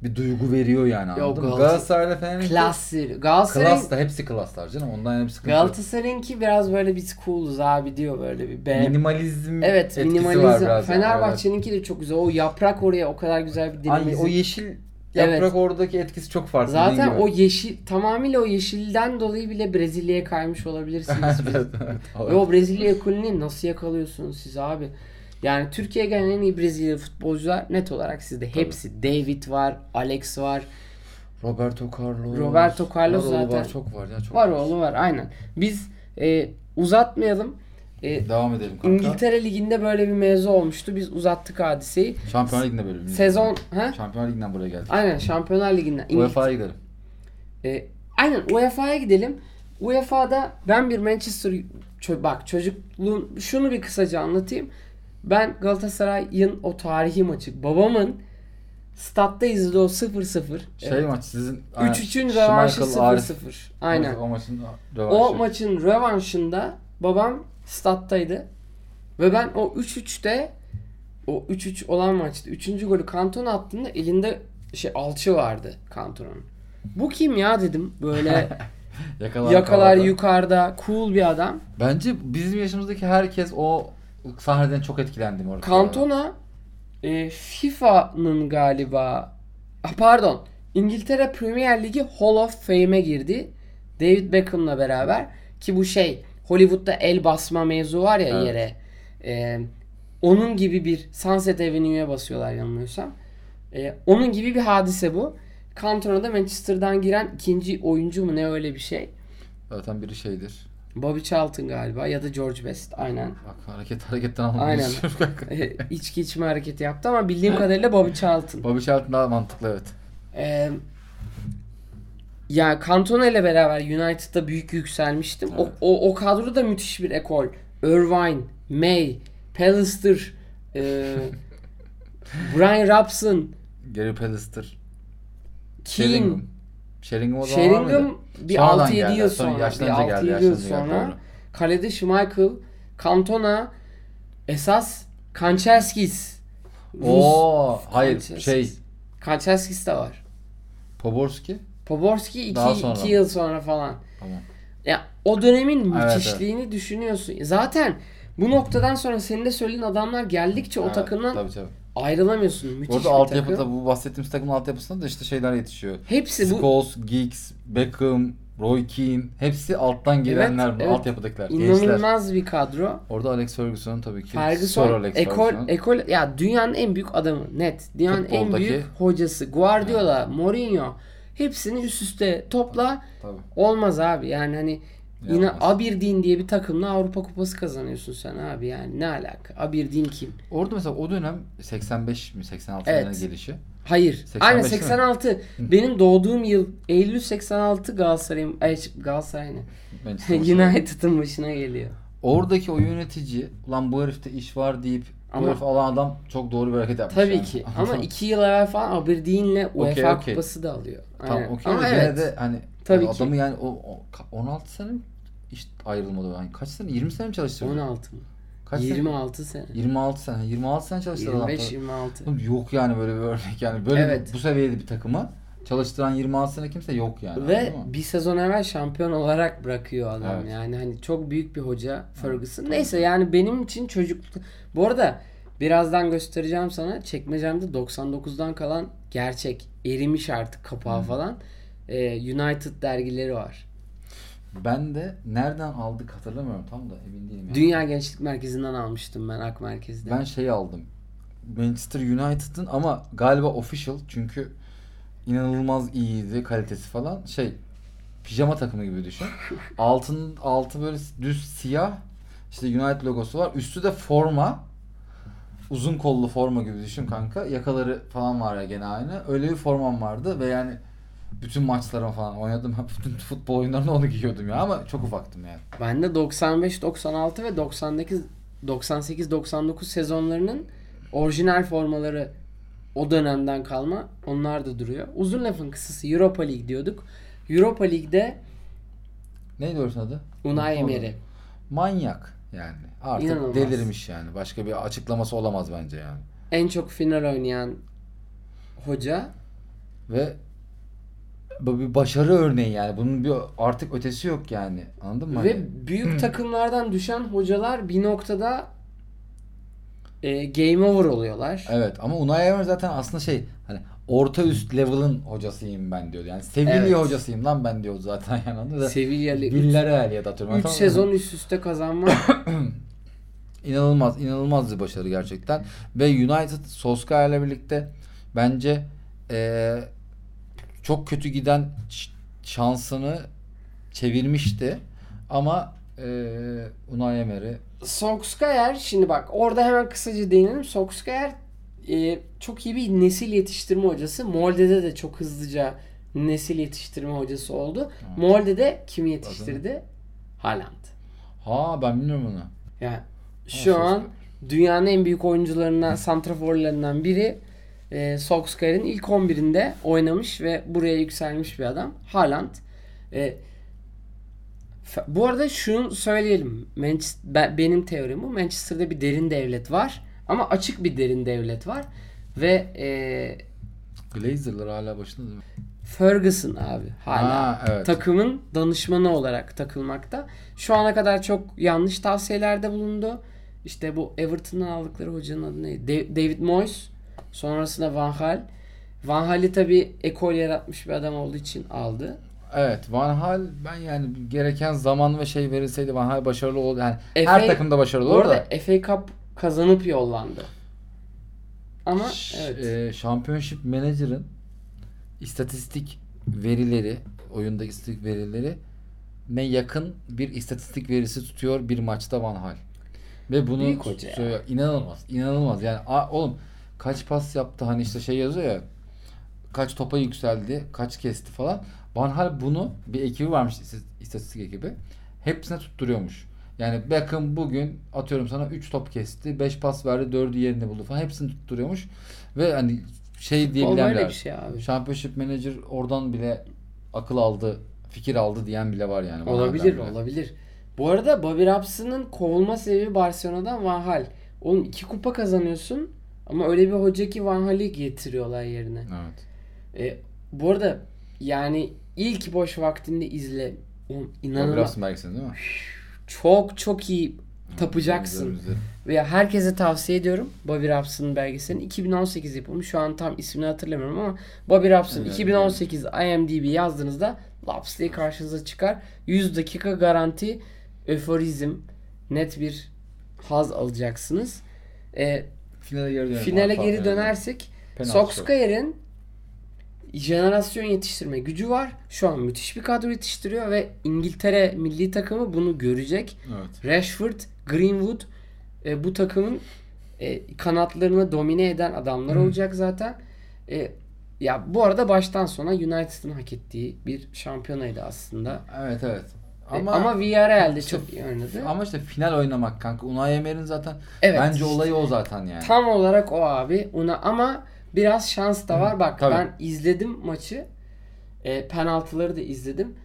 bir duygu veriyor yani anladın mı? Galata- Galatasaray'la Fener'inki Klasır. Galatasaray klas da hepsi klaslar canım. Ondan yana bir sıkıntı yok. Galatasaray'ınki biraz böyle biz cooluz abi diyor böyle bir be. Minimalizm evet etkisi var minimalizm. biraz. yani, Fenerbahçe'ninki de çok güzel. O yaprak oraya o kadar güzel bir evet. Ay, o yeşil yaprak Evet. oradaki etkisi çok farklı. Zaten o yeşil tamamıyla o yeşilden dolayı bile Brezilya'ya kaymış olabilirsiniz. evet, evet. Ve o Brezilya ekolünü nasıl yakalıyorsunuz siz abi? Yani Türkiye'ye gelen en iyi Brezilya futbolcular net olarak sizde. Hepsi. David var, Alex var. Roberto Carlos. Roberto Carlos var, zaten. Var, çok var ya çok Var oğlu var aynen. Biz e, uzatmayalım. E, Devam edelim kanka. İngiltere Ligi'nde böyle bir mevzu olmuştu. Biz uzattık hadiseyi. Şampiyonlar Ligi'nde böyle bir Sezon ha? Şampiyonlar Ligi'nden buraya geldik. Aynen Şampiyonlar Ligi'nden. UEFA'ya gidelim. E, aynen UEFA'ya gidelim. UEFA'da ben bir Manchester ço- bak çocukluğum şunu bir kısaca anlatayım. Ben Galatasaray'ın o tarihi maçı babamın statta izlediği o 0-0. Şey evet. maç sizin 3-3'ün rövanşı Schmeichel, Arif. 0-0. Aynen. O maçın O rövanşı. maçın rövanşında babam stat'taydı. Ve ben o 3-3'te o 3-3 olan maçta 3. golü Cantona attığında elinde şey alçı vardı Cantona'nın. Bu kim ya dedim. Böyle Yakalar, yakalar yukarıda cool bir adam. Bence bizim yaşımızdaki herkes o sahneden çok etkilendi orada. Cantona e, FIFA'nın galiba Ah, pardon İngiltere Premier Ligi Hall of Fame'e girdi. David Beckham'la beraber ki bu şey Hollywood'da el basma mevzu var ya Evet. yere. E, onun gibi bir Sunset Avenue'ye basıyorlar yanılmıyorsam. E, onun gibi bir hadise bu. Cantona da Manchester'dan giren ikinci oyuncu mu ne öyle bir şey. Zaten biri şeydir. Bobby Charlton galiba ya da George Best aynen. Bak hareket hareketten anlamak Aynen. E, içki içme hareketi yaptı ama bildiğim kadarıyla Bobby Charlton. Bobby Charlton daha mantıklı evet. Ee, ya Cantona ile beraber United'da büyük yükselmiştim. O, Evet. o, o kadro da müthiş bir ekol. Irvine, May, Pallister, e, Brian Robson, Gary Pallister. Keane, Sheringham. Sheringham o zaman? Sheringham bir Sonradan 6-7 geldi. yıl Sonra sonra. Bir yaşlanınca 6-7 geldi, yıl geldi, sonra. doğru. Kalede Schmeichel, Cantona, esas Kanchelskis. Oo, hayır Kanchelskis. şey Kanchelskis de var. Poborski. Poborski Daha 2 sonra. yıl sonra falan. Tamam. Ya o dönemin Evet, müthişliğini düşünüyorsun. Zaten bu noktadan sonra senin de söylediğin adamlar geldikçe o Evet, takımdan Tabii tabii. ayrılamıyorsun. Müthiş Orada altyapıda takım. bu bahsettiğimiz takımın altyapısında da işte şeyler yetişiyor. Hepsi bu Scholes, Giggs, Beckham, Roy Keane hepsi alttan gelenler Evet, bu evet. altyapıdakiler. Gençler. inanılmaz bir kadro. Orada Alex Ferguson tabii ki. Sir Ferguson, Alex ekol, Ferguson. ekol ya dünyanın en büyük adamı net. Dünyanın en Futboldaki- büyük hocası. Guardiola, Mourinho hepsini üst üste topla Tabii. olmaz abi. Yani hani yine Yapmaz. Aberdeen diye bir takımla Avrupa Kupası kazanıyorsun sen abi yani ne alaka? Aberdeen kim? Orada mesela o dönem 85 mi 86 Evet. gelişi. Hayır. 85 Aynen değil mi? 86. Benim doğduğum yıl Eylül 86 Galatasaray'ın ay Galatasaray ne? United'ın başına geliyor. Oradaki o yönetici ulan bu herifte iş var deyip Ama- bu herif alan adam çok doğru bir hareket yapmış. Tabii yani. ki. Ama iki yıl evvel falan Aberdeen'le UEFA Okey, okey. kupası da alıyor. Tamam Aynen. okey Ama ama evet. gene de hani Tabii yani ki. adamı yani o, o ka- 16 sene mi iş ayrılmadı yani kaç sene 20 sene mi çalıştırdı? 16 mı? Kaç sene? 26 sene. 26 sene 26 sene çalıştırdı adam. 25 26. Oğlum Yok yani böyle bir örnek yani böyle Evet. bu seviyede bir takımı çalıştıran 26 sene kimse yok yani. Ve anladın mı? bir sezon evvel şampiyon olarak bırakıyor adam. Evet. Yani hani çok büyük bir hoca Ferguson. Neyse yani benim için çocukluk. Bu arada birazdan göstereceğim sana. Çekmecemde 99'dan kalan gerçek erimiş artık kapağı falan. Ee, United dergileri var. Ben de nereden aldık hatırlamıyorum tam da emin değilim. Yani. Dünya Gençlik Merkezi'nden almıştım ben Ak Merkez'de. Ben şey aldım. Manchester United'ın ama galiba official çünkü inanılmaz iyiydi kalitesi falan. Şey pijama takımı gibi düşün. Altın altı böyle düz siyah işte United logosu var. Üstü de forma. Uzun kollu forma gibi düşün kanka. Yakaları falan var ya gene aynı. Öyle bir formam vardı ve yani bütün maçlarıma falan oynadım. Bütün futbol oyunlarında onu giyiyordum ya ama çok ufaktım yani. Ben de 95, 96 ve 98 98 99 sezonlarının orijinal formaları o dönemden kalma. Onlar da duruyor. Uzun lafın kısası Europa League diyorduk. Europa League'de Neydi orasının adı? Unai Emery. Manyak yani. Artık İnanılmaz. delirmiş yani. Başka bir açıklaması olamaz bence yani. En çok final oynayan hoca. Ve bu bir başarı örneği yani. Bunun bir artık ötesi yok yani. Anladın mı? Ve Hani? büyük takımlardan düşen hocalar bir noktada e, game over oluyorlar. Evet ama Unai Emery zaten aslında şey hani orta üst level'ın hocasıyım ben diyordu. Yani Sevilla Evet. hocasıyım lan ben diyordu zaten. Anladın mı? Sevilla'lı Villarreal ya da atıyorum. 3 Anladın mı? sezon üst üste kazanma. İnanılmaz, inanılmaz bir başarı gerçekten. Ve United Solskjaer'le birlikte bence eee, çok kötü giden şansını çevirmişti. Ama eee Unai Emery Solskjaer şimdi bak orada hemen kısaca değinelim. Solskjaer e, çok iyi bir nesil yetiştirme hocası. Molde'de de çok hızlıca nesil yetiştirme hocası oldu. Molde'de kimi yetiştirdi? Haaland. ha ben bilmiyorum onu. Yani şu Solskjaer. an dünyanın en büyük oyuncularından, santraforlarından biri e, Solskjaer'in ilk 11'inde oynamış ve buraya yükselmiş bir adam. Haaland. E, bu arada şunu söyleyelim. Manchester, ben- benim teorim bu. Manchester'da bir derin devlet var. Ama açık bir derin devlet var. Ve e, Glazer'lar hala başında değil mi? Ferguson abi hala Ha, evet. takımın danışmanı olarak takılmakta. Şu ana kadar çok yanlış tavsiyelerde bulundu. İşte bu Everton'dan aldıkları hocanın adı neydi? Da- David Moyes. Sonrasında Van Hal. Van Hal'i tabi ekol yaratmış bir adam olduğu için aldı. Evet Van Hal ben yani gereken zaman ve şey verilseydi Van Hal başarılı oldu. Yani FA her takımda başarılı olur da. arada FA Cup kazanıp yollandı. Ama Ş- evet. e, Championship Manager'ın istatistik verileri, oyundaki istatistik verileri ne yakın bir istatistik verisi tutuyor bir maçta Van Hal. Ve bunu Büyük hoca ya. söylüyor. inanılmaz. inanılmaz. Yani a, oğlum kaç pas yaptı hani işte şey yazıyor ya kaç topa yükseldi, kaç kesti falan. Van Hal bunu bir ekibi varmış ist- istatistik ekibi. Hepsine tutturuyormuş. Yani Beckham bugün atıyorum sana 3 top kesti, 5 pas verdi, 4'ü yerini buldu falan. Hepsini tutturuyormuş. Ve hani şey O diyebilen böyle bile bir şey abi. Championship Manager oradan bile akıl aldı, fikir aldı diyen bile var yani. Olabilir, olabilir. Bu arada Bobby Robson'ın kovulma sebebi Barcelona'dan Van Hal. Oğlum iki kupa kazanıyorsun ama öyle bir hoca ki Van Hal'i getiriyorlar yerine. Evet. E, bu arada yani ilk boş vaktinde izle. Oğlum Bobby inanılmaz. Robson belgeseli değil mi? Çok çok iyi tapacaksın. İzlerim, izlerim. Ve herkese tavsiye ediyorum Bobby Robson'ın belgeselini. 2018 yapımı. Şu an tam ismini hatırlamıyorum ama Bobby Robson Evet, 2018 IMDb yazdığınızda Laps diye karşınıza çıkar. 100 dakika garanti öforizm net bir haz alacaksınız. Ee, Finale geri dönelim. finale geri dönersek Solskjaer'in jenerasyon yetiştirme gücü var. Şu an müthiş bir kadro yetiştiriyor ve İngiltere milli takımı bunu görecek. Evet. Rashford, Greenwood e, bu takımın e, kanatlarını domine eden adamlar olacak zaten. E, ya bu arada baştan sona United'ın hak ettiği bir şampiyonaydı aslında. Evet evet. Ama, Ama ama Villarreal'de işte- çok iyi oynadı. ama işte final oynamak kanka. Unai Emery'in zaten Evet. bence olayı o zaten yani. Tam olarak o abi. Ona ama biraz şans da var. Bak Tabii. ben izledim maçı. E, penaltıları da izledim.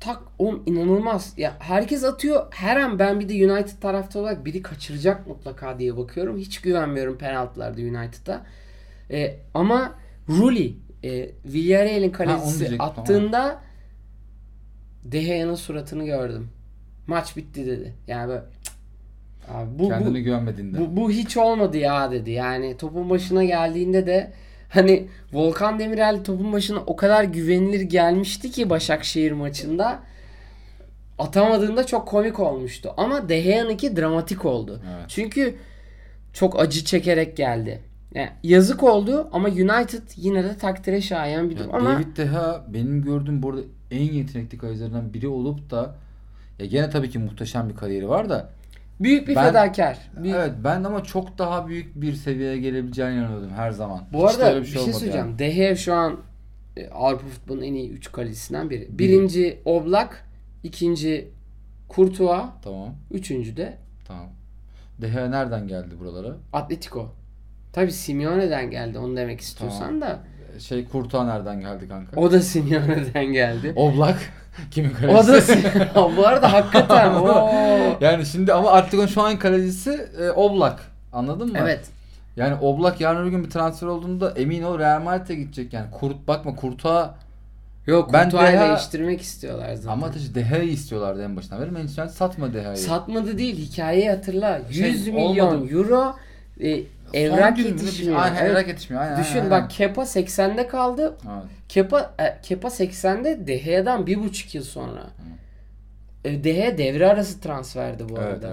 Tak oğlum inanılmaz. Ya herkes atıyor. Her an ben bir de United tarafta olarak biri kaçıracak mutlaka diye bakıyorum. Hiç güvenmiyorum penaltılarda United'a. E, ama Rulli e, Villarreal'in kalecisi diyecektim, attığında De Gea'nın suratını gördüm. Maç bitti dedi. Yani böyle "Cık, abi bu, bu, Kendine güvenmediğinde. bu, bu hiç olmadı ya dedi. Yani topun başına geldiğinde de hani Volkan Demirel topun başına o kadar güvenilir gelmişti ki Başakşehir maçında atamadığında çok komik olmuştu. Ama De Gea'nınki dramatik oldu. Evet. Çünkü çok acı çekerek geldi. Yani yazık oldu ama United yine de takdire şayan bir durum. Ama David De Gea benim gördüğüm burada en yetenekli kalecilerden biri olup da ya gene tabii ki muhteşem bir kariyeri var da büyük bir Ben- fedakar. Büyük- evet ben ama çok daha büyük bir seviyeye gelebileceğine inanıyordum her zaman. Bu Hiç arada bir şey, olmadı söyleyeceğim. yani. De Gea şu an e, Avrupa futbolunun en iyi 3 kalecisinden biri. Birinci Oblak, ikinci Courtois, Tamam. üçüncü de Tamam. De Gea nereden geldi buralara? Atletico. Tabi Simeone'den geldi onu demek istiyorsan Tamam. da. Şey Kurtuğa nereden geldi kanka? O da Simeone'den geldi. Oblak kimin O kalecisi? da Simeone. Bu arada hakikaten o. yani şimdi ama Atletico'nun şu an kalecisi e, Oblak. Anladın mı? Evet. Yani Oblak yarın öbür gün bir transfer olduğunda emin ol Real Madrid'e gidecek yani. Kurt bakma Kurtuğa Yok Ben Courtois'ı De Gea- değiştirmek istiyorlar zaten. ama tabii De Gea'yı istiyorlardı en başından beri. Manchester satma De Gea'yı. Satmadı değil hikayeyi hatırla. 100 Şey, milyon olmadı. euro e, evrak gün mü? yetişmiyor. Aynen Evet. evrak yetişmiyor. Aynen, Düşün aynen, bak Kepa 80'de kaldı. Evet. Kepa e, Kepa 80'de De Gea'dan bir buçuk yıl sonra. E, De Gea devre arası transferdi bu Evet, arada.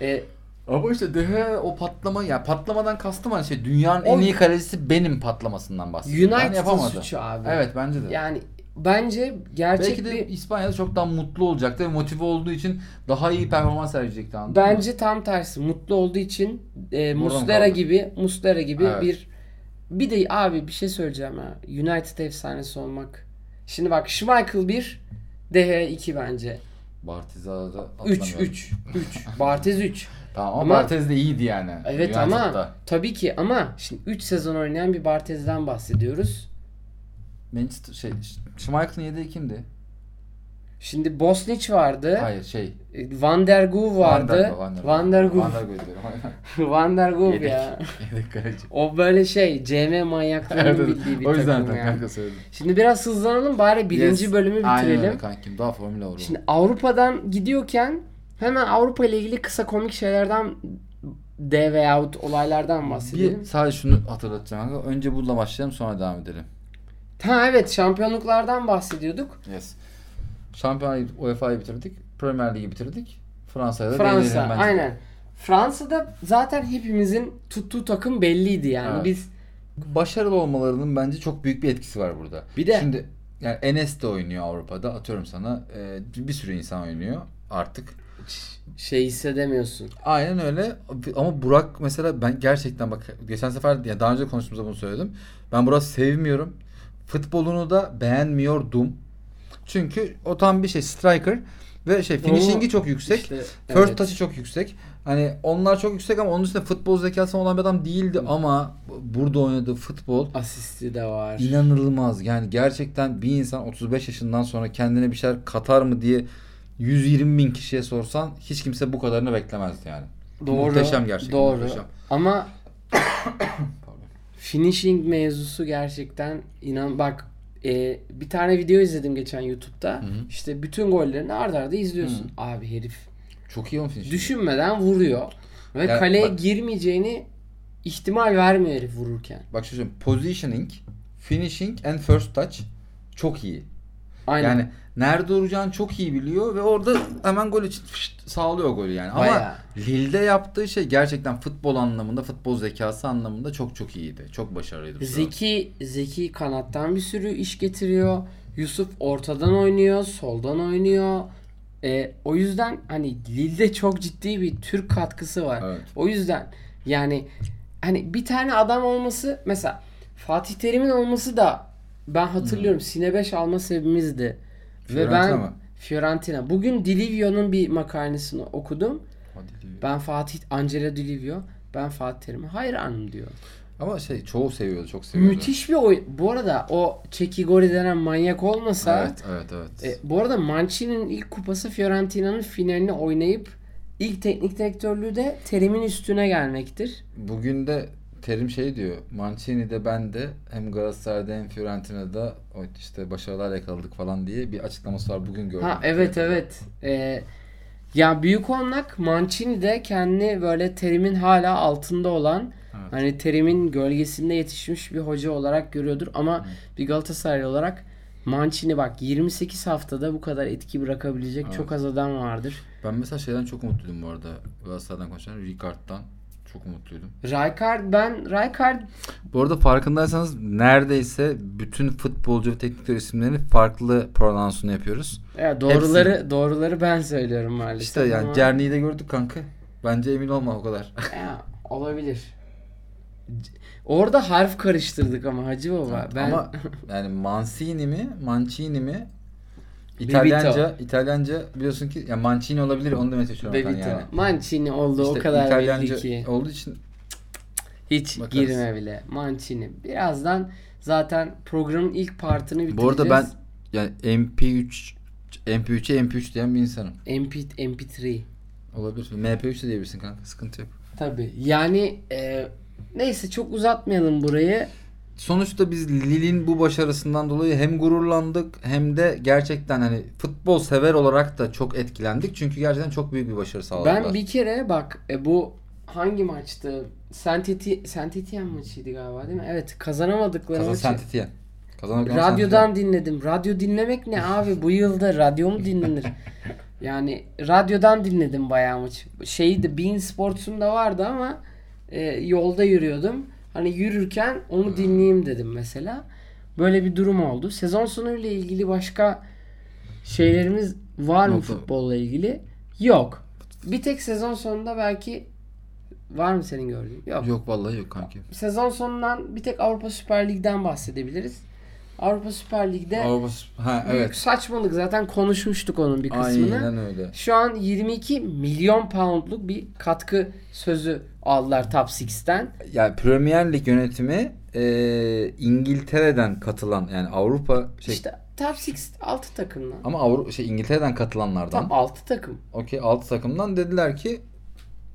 evet. E, Ama işte De Gea o patlama ya patlamadan kastım hani şey dünyanın O- en iyi kalecisi benim patlamasından bahsediyorum. Ben United'ın yapamadı. suçu abi. Evet bence de. Yani bence gerçek Belki de bir İspanya'da çok daha mutlu olacaktı ve motive olduğu için daha iyi performans sergileyecekti anladın mı? bence tam tersi. Mutlu olduğu için e, Muslera gibi Muslera gibi Evet. bir bir de abi bir şey söyleyeceğim ha. United efsanesi olmak. Şimdi bak Schmeichel 1 De Gea 2 bence. Bartiza'da 3 atlamıyorum. 3 3. Barthez 3. Tamam ama, Barthez de iyiydi yani. Evet United'da. ama tabii ki ama şimdi 3 sezon oynayan bir Barthez'den bahsediyoruz. Manchester şey Schmeichel'ın yedeği kimdi? Şimdi Bosnic vardı. Hayır şey. E, Van der Gu vardı. Van der Gu, Van der Gu. Diyorum. Van der Gu ya. Yedek kaleci. O böyle şey CM manyaklarının bildiği bir o yüzden takım yani. kanka söyledim. Şimdi biraz hızlanalım bari birinci Yes. bölümü Aynen bitirelim. öyle kankim. Daha formüle olur. Şimdi Avrupa'dan gidiyorken hemen Avrupa ile ilgili kısa komik şeylerden de veyahut olaylardan bahsedelim. bir sadece şunu hatırlatacağım. Önce bununla başlayalım sonra devam edelim. Ha evet şampiyonluklardan bahsediyorduk. Yes. Şampiyonlar Ligi, UEFA'yı bitirdik. Premier Ligi bitirdik. Fransa'ya da Fransa bence. aynen. Fransa'da zaten hepimizin tuttuğu takım belliydi yani. Evet. Biz Başarılı olmalarının bence çok büyük bir etkisi var burada. Bir de- Şimdi yani Enes de oynuyor Avrupa'da. Atıyorum sana e, bir sürü insan oynuyor artık. şey hissedemiyorsun. Aynen öyle. Ama Burak mesela ben gerçekten bak geçen sefer ya daha önce konuştuğumuzda bunu söyledim. Ben Burak'ı sevmiyorum. Futbolunu da beğenmiyordum. Çünkü o tam bir şey striker ve şey finishing'i çok yüksek. İşte, First evet. touch'ı çok yüksek. Hani onlar çok yüksek ama onun dışında futbol zekası olan bir adam değildi ama burada oynadığı futbol asisti de var. inanılmaz. Yani gerçekten bir insan 35 yaşından sonra kendine bir şeyler katar mı diye 120 bin kişiye sorsan hiç kimse bu kadarını beklemezdi yani. Doğru. Muhteşem gerçekten. Doğru. Muhteşem. Ama. finishing mevzusu gerçekten inan bak e, bir tane video izledim geçen YouTube'da. hı. İşte bütün gollerini arda arda izliyorsun. Abi herif Çok iyi onun finish'i. düşünmeden vuruyor ve Ya kaleye bak- girmeyeceğini ihtimal vermiyor herif vururken. Bak şu söyleyeyim. Positioning, finishing and first touch çok iyi. Aynen. Yani nerede duracağını çok iyi biliyor ve orada hemen gol için fışt sağlıyor golü yani. Ama Bayağı. Lille'de yaptığı şey gerçekten futbol anlamında, futbol zekası anlamında çok çok iyiydi. Çok başarılıydı. Zeki Zeki kanattan bir sürü iş getiriyor. Yusuf ortadan oynuyor, soldan oynuyor. E, o yüzden hani Lille'de çok ciddi bir Türk katkısı var. Evet. O yüzden yani hani bir tane adam olması mesela Fatih Terim'in olması da ben hatırlıyorum Sine 5 alma sebebimizdi. Ve ben mı? Fiorentina. Bugün Dilivio'nun bir makalesini okudum. Diyor. Ben Fatih Angelo Dilivio. Ben Fatih Terim'e hayranım diyor. Ama şey çoğu seviyordu, çok seviyordu. Müthiş bir oyun. Bu arada o Çekigori denen manyak olmasa Evet, evet, evet. e, bu arada Mancini'nin ilk kupası Fiorentina'nın finalini oynayıp ilk teknik direktörlüğü de Terim'in üstüne gelmektir. Bugün de Terim şey diyor. Mancini'de ben de hem Galatasaray'da hem Fiorentina'da işte başarılar yakaladık falan diye bir açıklaması var. Bugün gördüm. Ha evet evet. Ee, ya büyük olmak Mancini de kendini böyle Terim'in hala altında olan Evet. hani Terim'in gölgesinde yetişmiş bir hoca olarak görüyordur ama bir Galatasaray olarak Mancini bak 28 haftada bu kadar etki bırakabilecek Evet. çok az adam vardır. Ben mesela şeyden çok umutluydum bu arada. Galatasaray'dan konuşan Ricard'dan çok umutluydum. Rijkaard ben Rijkaard Bu arada farkındaysanız neredeyse bütün futbolcu ve teknik isimlerini farklı pronounsunu yapıyoruz. evet, doğruları doğruları ben söylüyorum maalesef. İşte yani ama- Cerni'yi de gördük kanka. Bence emin olma o kadar. Ya, olabilir. Orada harf karıştırdık ama Hacı Baba. Ben Ama yani Mancini mi, Mancini mi? İtalyanca, İtalyanca biliyorsun ki ya Mancini olabilir onu demeye çalışıyorum Bebito. yani. Mancini oldu o İşte kadar İtalyanca belli ki. olduğu için Hiç Bakarız. girme bile. Mancini. Birazdan zaten programın ilk partını bitireceğiz. bu arada ben yani MP3 MP3'e MP3 diyen bir insanım. MP, MP3. Olabilir. MP3 de diyebilirsin kanka. Sıkıntı yok. Tabii. Yani e, neyse çok uzatmayalım burayı. Sonuçta biz Lille'in bu başarısından dolayı hem gururlandık hem de gerçekten hani futbol sever olarak da çok etkilendik. Çünkü gerçekten çok büyük bir başarı sağladılar. Ben bir kere bak e, bu hangi maçtı? Saint Eti- Saint Etienne maçıydı galiba değil mi? Evet kazanamadıkları Kazan maçı. Saint Etienne. Kazanabilen Saint Radyodan dinledim. Radyo dinlemek ne abi? Bu yılda radyo mu dinlenir? Yani radyodan dinledim bayağı maç. Şeydi Bein Sports'un da vardı ama e, yolda yürüyordum. Hani yürürken onu dinleyeyim dedim mesela. Böyle bir durum oldu. Sezon sonu ile ilgili başka şeylerimiz var mı Yok. futbolla ilgili? Yok. Bir tek sezon sonunda belki var mı senin gördüğün? Yok. Yok vallahi yok kanki. Sezon sonundan bir tek Avrupa Süper Lig'den bahsedebiliriz. Avrupa Süper Lig'de Avrupa ha büyük evet. saçmalık zaten konuşmuştuk onun bir kısmını. Aynen öyle. Şu an 22 milyon poundluk bir katkı sözü aldılar Top 6'ten. Ya Premier Lig yönetimi e, İngiltere'den katılan yani Avrupa şey İşte top 6 6 takımdan. Ama Avru şey İngiltere'den katılanlardan. Tam 6 takım. Okey 6 takımdan dediler ki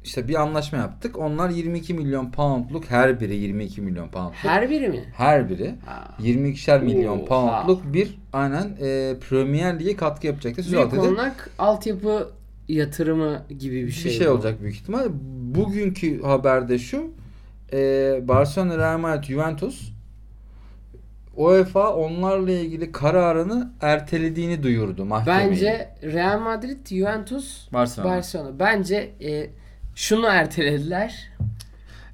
işte bir anlaşma yaptık. Onlar 22 milyon poundluk her biri 22 milyon poundluk. Her biri mi? Her biri Ha. 22'şer milyon Oha. poundluk bir aynen e, Premier Lig'e katkı yapacaktı. Büyük dedi. olarak altyapı yatırımı gibi bir bir şey. şey, bu. olacak büyük ihtimal. Bugünkü haberde şu. E, Barcelona, Real Madrid, Juventus UEFA onlarla ilgili kararını ertelediğini duyurdu mahkemeye. Bence Real Madrid, Juventus, Barcelona. Barcelona. Bence e, şunu ertelediler.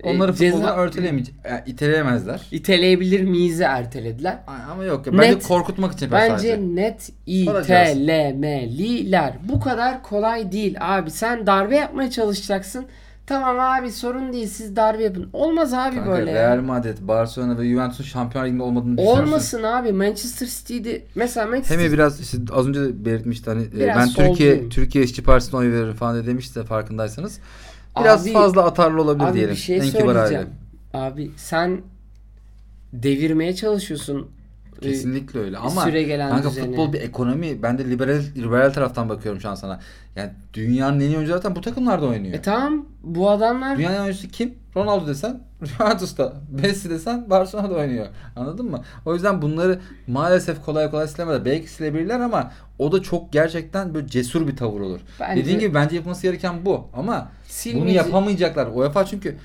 E, Onları ceza- futboldan örteleyemeyecek, yani iteleyemezler. İteleyebilir miyiz'i ertelediler. Ay, Ama yok ya. Bence Net- korkutmak için Bence sadece. net Alacağız. itelemeliler. Bu kadar kolay değil abi. Sen darbe yapmaya çalışacaksın. Tamam abi sorun değil siz darbe yapın. Olmaz abi Kanka, böyle. Real Madrid, Barcelona ve Juventus'un Şampiyonlar Ligi'nde olmadığını düşünüyorsun. Olmasın abi. Manchester City'de mesela Manchester Hem biraz işte az önce belirtmişti hani e, Biraz ben Türkiye. Türkiye İşçi Partisi'ne oy veririm falan de demişti de farkındaysanız. Biraz Abi- fazla atarlı olabilir Abi diyelim. bir şey en söyleyeceğim. Abi sen devirmeye çalışıyorsun. Kesinlikle öyle ama süre gelen kanka düzeni. futbol bir ekonomi. Ben de liberal liberal taraftan bakıyorum şu an sana. Yani dünyanın en iyi oyuncuları zaten bu takımlarda oynuyor. E tamam bu adamlar Dünyanın en iyi oyuncusu kim? Ronaldo desen Juventus'ta. Messi desen Barcelona'da oynuyor. Anladın mı? O yüzden bunları maalesef kolay kolay silemezler. Belki silebilirler ama o da çok gerçekten böyle cesur bir tavır olur. Bence- Dediğin gibi bence yapılması gereken bu. Ama bunu Silmeyecek- yapamayacaklar. UEFA çünkü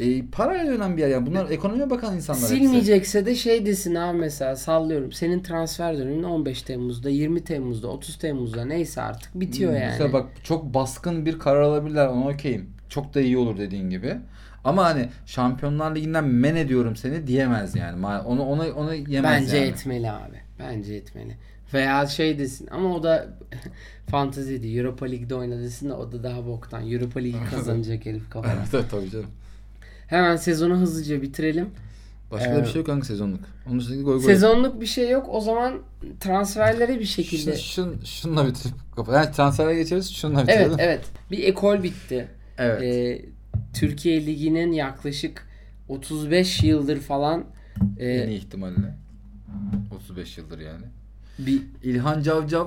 e, parayla dönen bir yer yani. Bunlar ekonomiye bakan insanlar hepsi. silmeyecekse de şey desin abi mesela sallıyorum. Senin transfer dönemin 15 Temmuz'da, 20 Temmuz'da, 30 Temmuz'da neyse artık bitiyor yani. Hmm, Mesela bak çok baskın bir karar alabilirler ona okeyim. Çok da iyi olur dediğin gibi. Ama hani Şampiyonlar Ligi'nden men ediyorum seni diyemez yani. Onu onu onu yemez Bence yani. etmeli abi. Bence etmeli. Veya şey desin ama o da fanteziydi. Europa Lig'de oyna desin de o da daha boktan. Europa Ligi kazanacak herif kafana. Evet tabii canım. Hemen sezonu hızlıca bitirelim. Başka da Ee, bir şey yok kanka sezonluk. Onun dışında goy goy. Sezonluk bir şey yok. O zaman transferlere bir şekilde. Şun, şun, şununla bitirip kapat. Yani transfere geçeriz Evet bitirelim. evet. Bir ekol bitti. Evet. Ee, Türkiye Ligi'nin yaklaşık 35 yıldır falan e, en iyi ihtimalle. 35 yıldır yani. bir İlhan Cavcav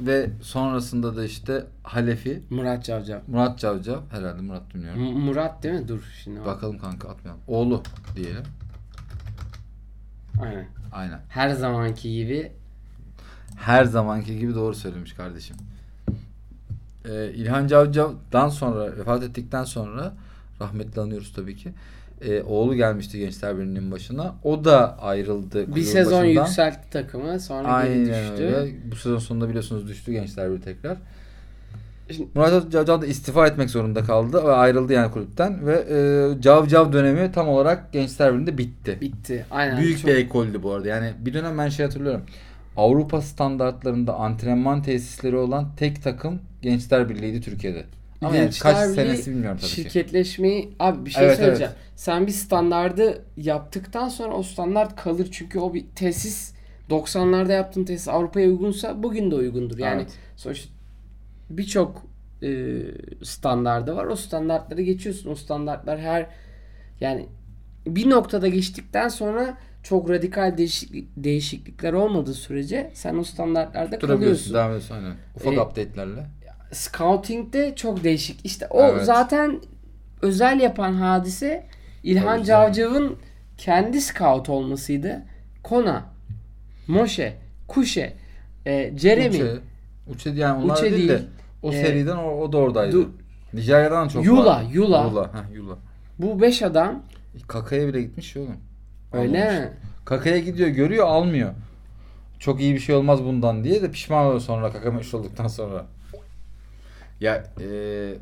ve sonrasında da işte Halefi, Murat Cavcav. Murat Cavcav herhalde Murat bilmiyorum. M- Murat değil mi? Dur şimdi. bak. Bakalım kanka atmayalım. Oğlu diyelim. Aynen. Aynen. Her zamanki gibi Her zamanki gibi doğru söylemiş kardeşim. Ee, İlhan Cavcav'dan sonra vefat ettikten sonra rahmetli anıyoruz tabii ki. Ee, oğlu gelmişti Gençler Birliği'nin başına. O da ayrıldı. bir sezon başından. yükseltti takımı sonra geri Aynen düştü. öyle. Bu sezon sonunda biliyorsunuz düştü Gençler Birliği tekrar. Şimdi- Murat Cavcav da istifa etmek zorunda kaldı ve ayrıldı yani kulüpten ve e, Cavcav dönemi tam olarak Gençler Birliği'nde bitti. Bitti. Aynen. Büyük Çok- bir ekoldü bu arada. Yani bir dönem ben şey hatırlıyorum. Avrupa standartlarında antrenman tesisleri olan tek takım Gençler Birliği'ydi Türkiye'de. Ama yani kaç Birliği senesi bilmiyorum tabii ki. Şirketleşmeyi abi bir şey Evet, söyleyeceğim. Sen bir standardı yaptıktan sonra o standart kalır. Çünkü o bir tesis 90'larda yaptığın tesis Avrupa'ya uygunsa bugün de uygundur. Yani Evet. sonuçta birçok e, standardı var. O standartları geçiyorsun. O standartlar her yani bir noktada geçtikten sonra çok radikal değişiklik, değişiklikler olmadığı sürece sen o standartlarda kalıyorsun. devam ediyorsun aynen. Ufak E, update'lerle. Scouting'de çok değişik. İşte o Evet. zaten özel yapan hadise İlhan. Cavcav'ın kendi scout olmasıydı. Kona, Moshe, Kuşe, e, Jeremy, Uçe, Uçe yani onlar Uçe değil, de değil. o Ee, seriden o, o da oradaydı. dur. Nijerya'dan çok Yula, var. Yula. Yula. Heh, Yula. bu beş adam Kaka'ya bile gitmiş oğlum. öyle Almamış. mi? Kaka'ya gidiyor görüyor almıyor. Çok iyi bir şey olmaz bundan diye de pişman oluyor sonra Kaka meşhur olduktan sonra. Ya eee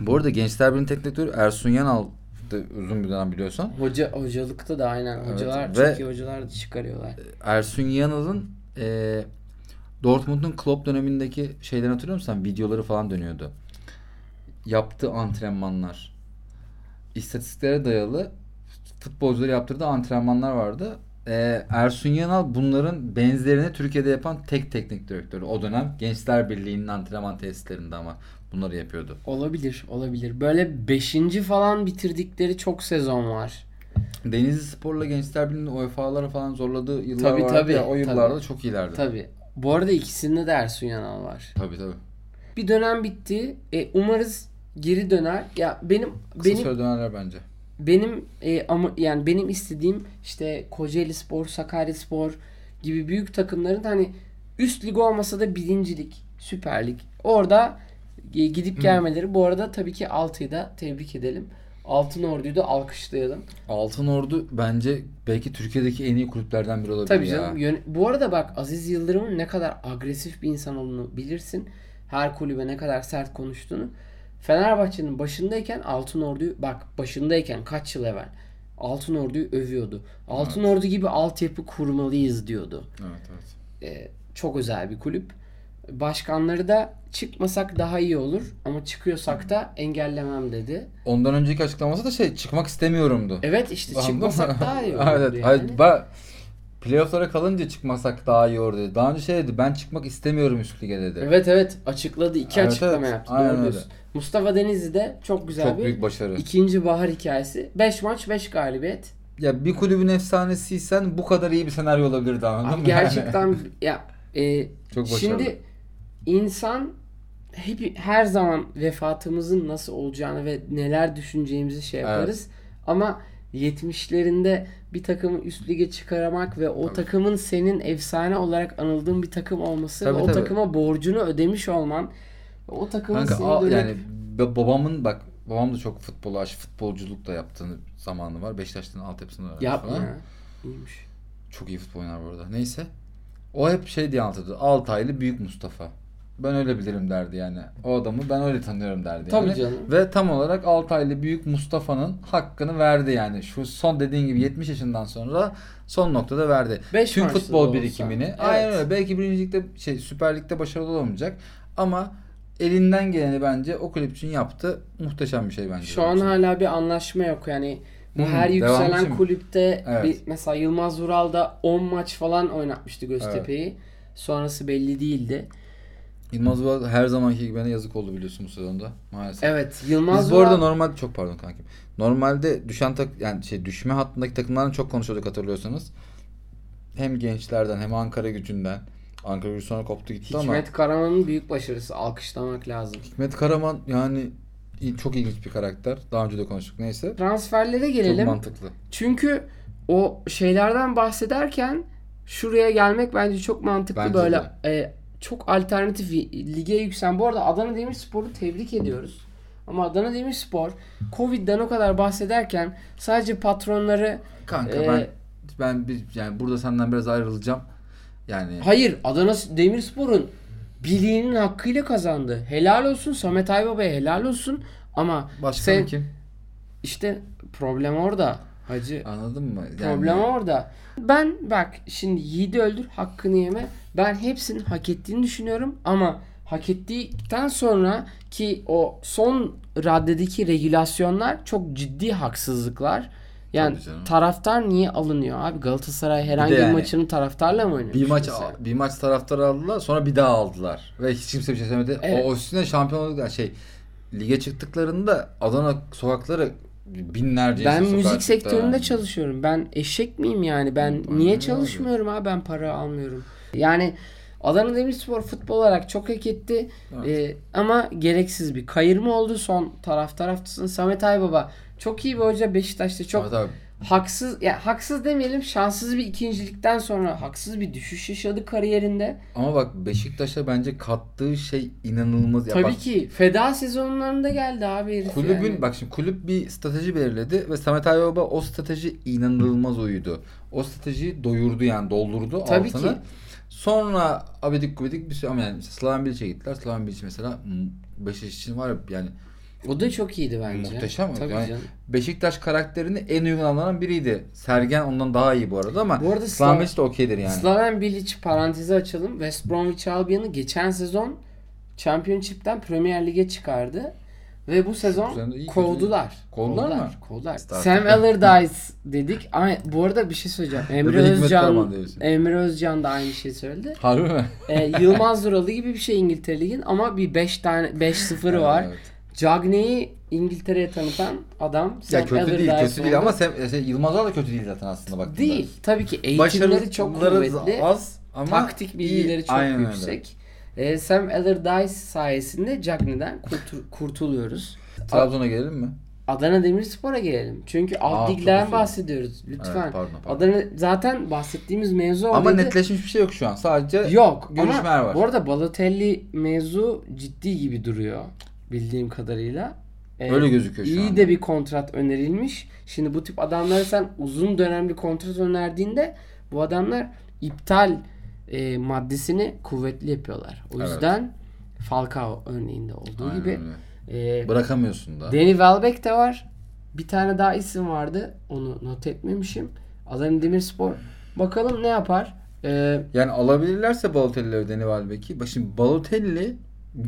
bu arada Gençler Birliği Teknik Direktörü Ersun Yanal'dı uzun bir dönem biliyorsan. Hoca hocalıkta da aynen Evet, hocalar ve- çok iyi hocalar da çıkarıyorlar. Ersun Yanal'ın eee Dortmund'un Klopp dönemindeki şeyden hatırlıyor musun? sen? Videoları falan dönüyordu. Yaptığı antrenmanlar. İstatistiklere dayalı futbolcuları yaptırdığı antrenmanlar vardı. Ee, Ersun Yanal bunların benzerini Türkiye'de yapan tek teknik direktörü. O dönem Gençler Birliği'nin antrenman tesislerinde ama bunları yapıyordu. Olabilir, olabilir. Böyle beşinci falan bitirdikleri çok sezon var. Denizli Spor'la Gençler Birliği'nin UEFA'lara falan zorladığı yıllar Tabii, vardı tabii, ya, o yıllarda tabii. çok iyilerdi. Tabii. Bu arada ikisinde de Ersun Yanal var. Tabii tabii. Bir dönem bitti. E, umarız geri döner. Ya benim Kısa benim süre dönerler bence. Benim e, ama yani benim istediğim işte Kocaeli Spor, Sakarya Spor gibi büyük takımların hani üst lig olmasa da birincilik, Süper Lig. Orada e, gidip gelmeleri. Bu arada tabii ki Altı'yı da tebrik edelim. Altın Ordu'yu da alkışlayalım. Altın Ordu bence belki Türkiye'deki en iyi kulüplerden biri olabilir Tabii ya. canım. Yön- Bu arada bak Aziz Yıldırım'ın ne kadar agresif bir insan olduğunu bilirsin. Her kulübe ne kadar sert konuştuğunu. Fenerbahçe'nin başındayken Altın Ordu'yu bak başındayken kaç yıl evvel Altın Ordu'yu övüyordu. Altın Ordu gibi altyapı kurmalıyız diyordu. Evet evet. Ee, çok özel bir kulüp. Başkanları da çıkmasak daha iyi olur ama çıkıyorsak da engellemem dedi. Ondan önceki açıklaması da şey çıkmak istemiyorumdu. Evet işte Anladın çıkmasak daha iyi olur evet. yani. Hayır, ba- playoff'lara kalınca çıkmasak daha iyi olur dedi. Daha önce şey dedi ben çıkmak istemiyorum üst lige dedi. Evet evet açıkladı. iki Evet, açıklama evet. yaptı. Aynen öyle. diyorsun. Mustafa Denizli de çok güzel Çok bir büyük başarı. ikinci bahar hikayesi. 5 maç 5 galibiyet. Ya bir kulübün efsanesiysen bu kadar iyi bir senaryo olabilirdi anladın Abi mı? gerçekten ya e, Çok başarılı. şimdi insan hep her zaman vefatımızın nasıl olacağını ve neler düşüneceğimizi şey yaparız. Ama 70'lerinde bir takımı üst lige çıkarmak ve o Tabii. takımın senin efsane olarak anıldığın bir takım olması Tabii, ve o tabii. takıma borcunu ödemiş olman o takımın Kanka a- yani ba- babamın bak babam da çok futbol aş futbolculuk da yaptığını zamanı var. Beşiktaş'tan altyapısını öğrenmiş Yapma falan. ya. İyiymiş. Çok iyi futbol oynar bu arada. Neyse. O hep şey diye anlatırdı. Altaylı Büyük Mustafa. Ben öyle bilirim derdi yani. O adamı ben öyle tanıyorum derdi yani. Tabii canım. Ve tam olarak Altaylı Büyük Mustafa'nın hakkını verdi yani. Şu son dediğin gibi 70 yaşından sonra son noktada verdi. Beş Tüm futbol olsa. birikimini. Evet. Aynen öyle. Belki birinci ligde şey Süper Lig'de başarılı olamayacak ama elinden geleni bence o kulüp için yaptı. Muhteşem bir şey bence. Şu an hala bir anlaşma yok yani. Bu Hmm, her yükselen için kulüpte Evet. bir mesela Yılmaz Vural da 10 maç falan oynatmıştı Göztepe'yi. Sonrası belli değildi. Yılmaz Vural her zamanki gibi bana yazık oldu biliyorsun bu sezonda maalesef. Evet, Yılmaz Biz bu arada Vural normal çok pardon kankim. Normalde düşen tak yani şey düşme hattındaki takımlardan çok konuşuyorduk hatırlıyorsanız. Hem gençlerden hem Ankara gücünden. Ankara gücü sonra koptu gitti ama Hikmet Karaman'ın büyük başarısı alkışlamak lazım. Hikmet Karaman yani çok ilginç bir karakter. Daha önce de konuştuk neyse. Transferlere Çok gelelim. mantıklı. Çünkü o şeylerden bahsederken şuraya gelmek bence çok mantıklı Bence böyle e, çok alternatif lige yüksen. Bu arada Adana Demirspor'u tebrik ediyoruz. Ama Adana Demirspor Covid'den o kadar bahsederken sadece patronları Kanka Ee, ben ben bir yani burada senden biraz ayrılacağım. Yani hayır Adana Demirspor'un bileğinin hakkıyla kazandı. Helal olsun Samet Aybaba'ya helal olsun ama başkanı sen kim? işte problem orada. Hacı Anladın mı? Yani, Problem orada. Ben bak şimdi yiğidi öldür hakkını yeme. Ben hepsinin hak ettiğini düşünüyorum ama hak ettikten sonra ki o son raddedeki regülasyonlar çok ciddi haksızlıklar. Yani taraftar niye alınıyor abi? Galatasaray herhangi bir, yani maçını taraftarla mı oynuyor? Bir maç mesela? bir maç taraftarı aldılar sonra bir daha aldılar ve hiç kimse bir şey söylemedi. Evet. O üstüne şampiyon olduklar şey lige çıktıklarında Adana sokakları binlerce Ben müzik sektöründe çalışıyorum. Ben eşek miyim yani? Ben Aynen niye çalışmıyorum abi? Ben para almıyorum. Yani Adana Demirspor futbol olarak çok hak etti. Evet. Ee, ama gereksiz bir kayırma oldu son taraf taraftasın. Samet Aybaba çok iyi bir hoca Beşiktaş'ta çok Ama tabii haksız ya haksız demeyelim şanssız bir ikincilikten sonra haksız bir düşüş yaşadı kariyerinde. Ama bak Beşiktaş'a bence kattığı şey inanılmaz. Ya Tabii bak, ki feda sezonlarında geldi abi herif Kulübün yani. bak şimdi kulüp bir strateji belirledi ve Samet Aybaba o strateji inanılmaz uydu. O stratejiyi doyurdu yani doldurdu Tabii altını. ki. Sonra abidik gubidik bir şey ama yani Slaven Bilic'e gittiler. Slaven Bilic mesela Beşiktaş için var ya yani O da çok iyiydi bence. Muhteşem. Tabii Yani canım. Beşiktaş karakterini en uygun alanlardan biriydi. Sergen ondan daha iyi bu arada ama Bu arada Slaven Slav- Bilic de okeydir yani. Slaven Bilic parantezi açalım. West Bromwich Albion'ı geçen sezon Championship'ten Premier Lig'e çıkardı. Ve bu sezon kovdular. Kovdular mı? Kovdular. Sam Allardyce dedik. Ay, bu arada bir şey söyleyeceğim. Emre Özcan. Emre Özcan da aynı şeyi söyledi. Harbi mi? Ee, Yılmaz Duralı gibi bir şey İngiltere Lig'in ama bir 5 tane 5-0'ı var. Evet. Cagney'i İngiltere'ye tanıtan adam Ya Sam kötü değil, Allardyce kötü değil oldu. ama Sem, şey, Yılmaz Ağa da kötü değil zaten aslında baktığında. Değil. Tabii ki eğitimleri çok Başarıları kuvvetli. az ama taktik bilgileri iyi. çok Aynen öyle. yüksek. Ee, Sam Allardyce sayesinde Cagney'den kurtul- kurtuluyoruz. Trabzon'a gelelim mi? Adana Demirspor'a gelelim. Çünkü Aa, alt çok liglerden özür bahsediyoruz. Lütfen. Evet, pardon, pardon. Adana zaten bahsettiğimiz mevzu Ama oradaydı. netleşmiş bir şey yok şu an. Sadece Yok görüşmeler ama var. bu arada Balotelli mevzu ciddi gibi duruyor bildiğim kadarıyla. Ee, Öyle gözüküyor şu İyi anda. de bir kontrat önerilmiş. Şimdi bu tip adamlara sen uzun dönemli kontrat önerdiğinde bu adamlar iptal e, maddesini kuvvetli yapıyorlar. O Evet. yüzden Falcao örneğinde olduğu Aynen gibi. öyle. E, Bırakamıyorsun da. Danny Welbeck de var. Bir tane daha isim vardı. Onu not etmemişim. Adana Demirspor. Bakalım ne yapar? Ee, Yani alabilirlerse Balotelli ve Deni şimdi Balotelli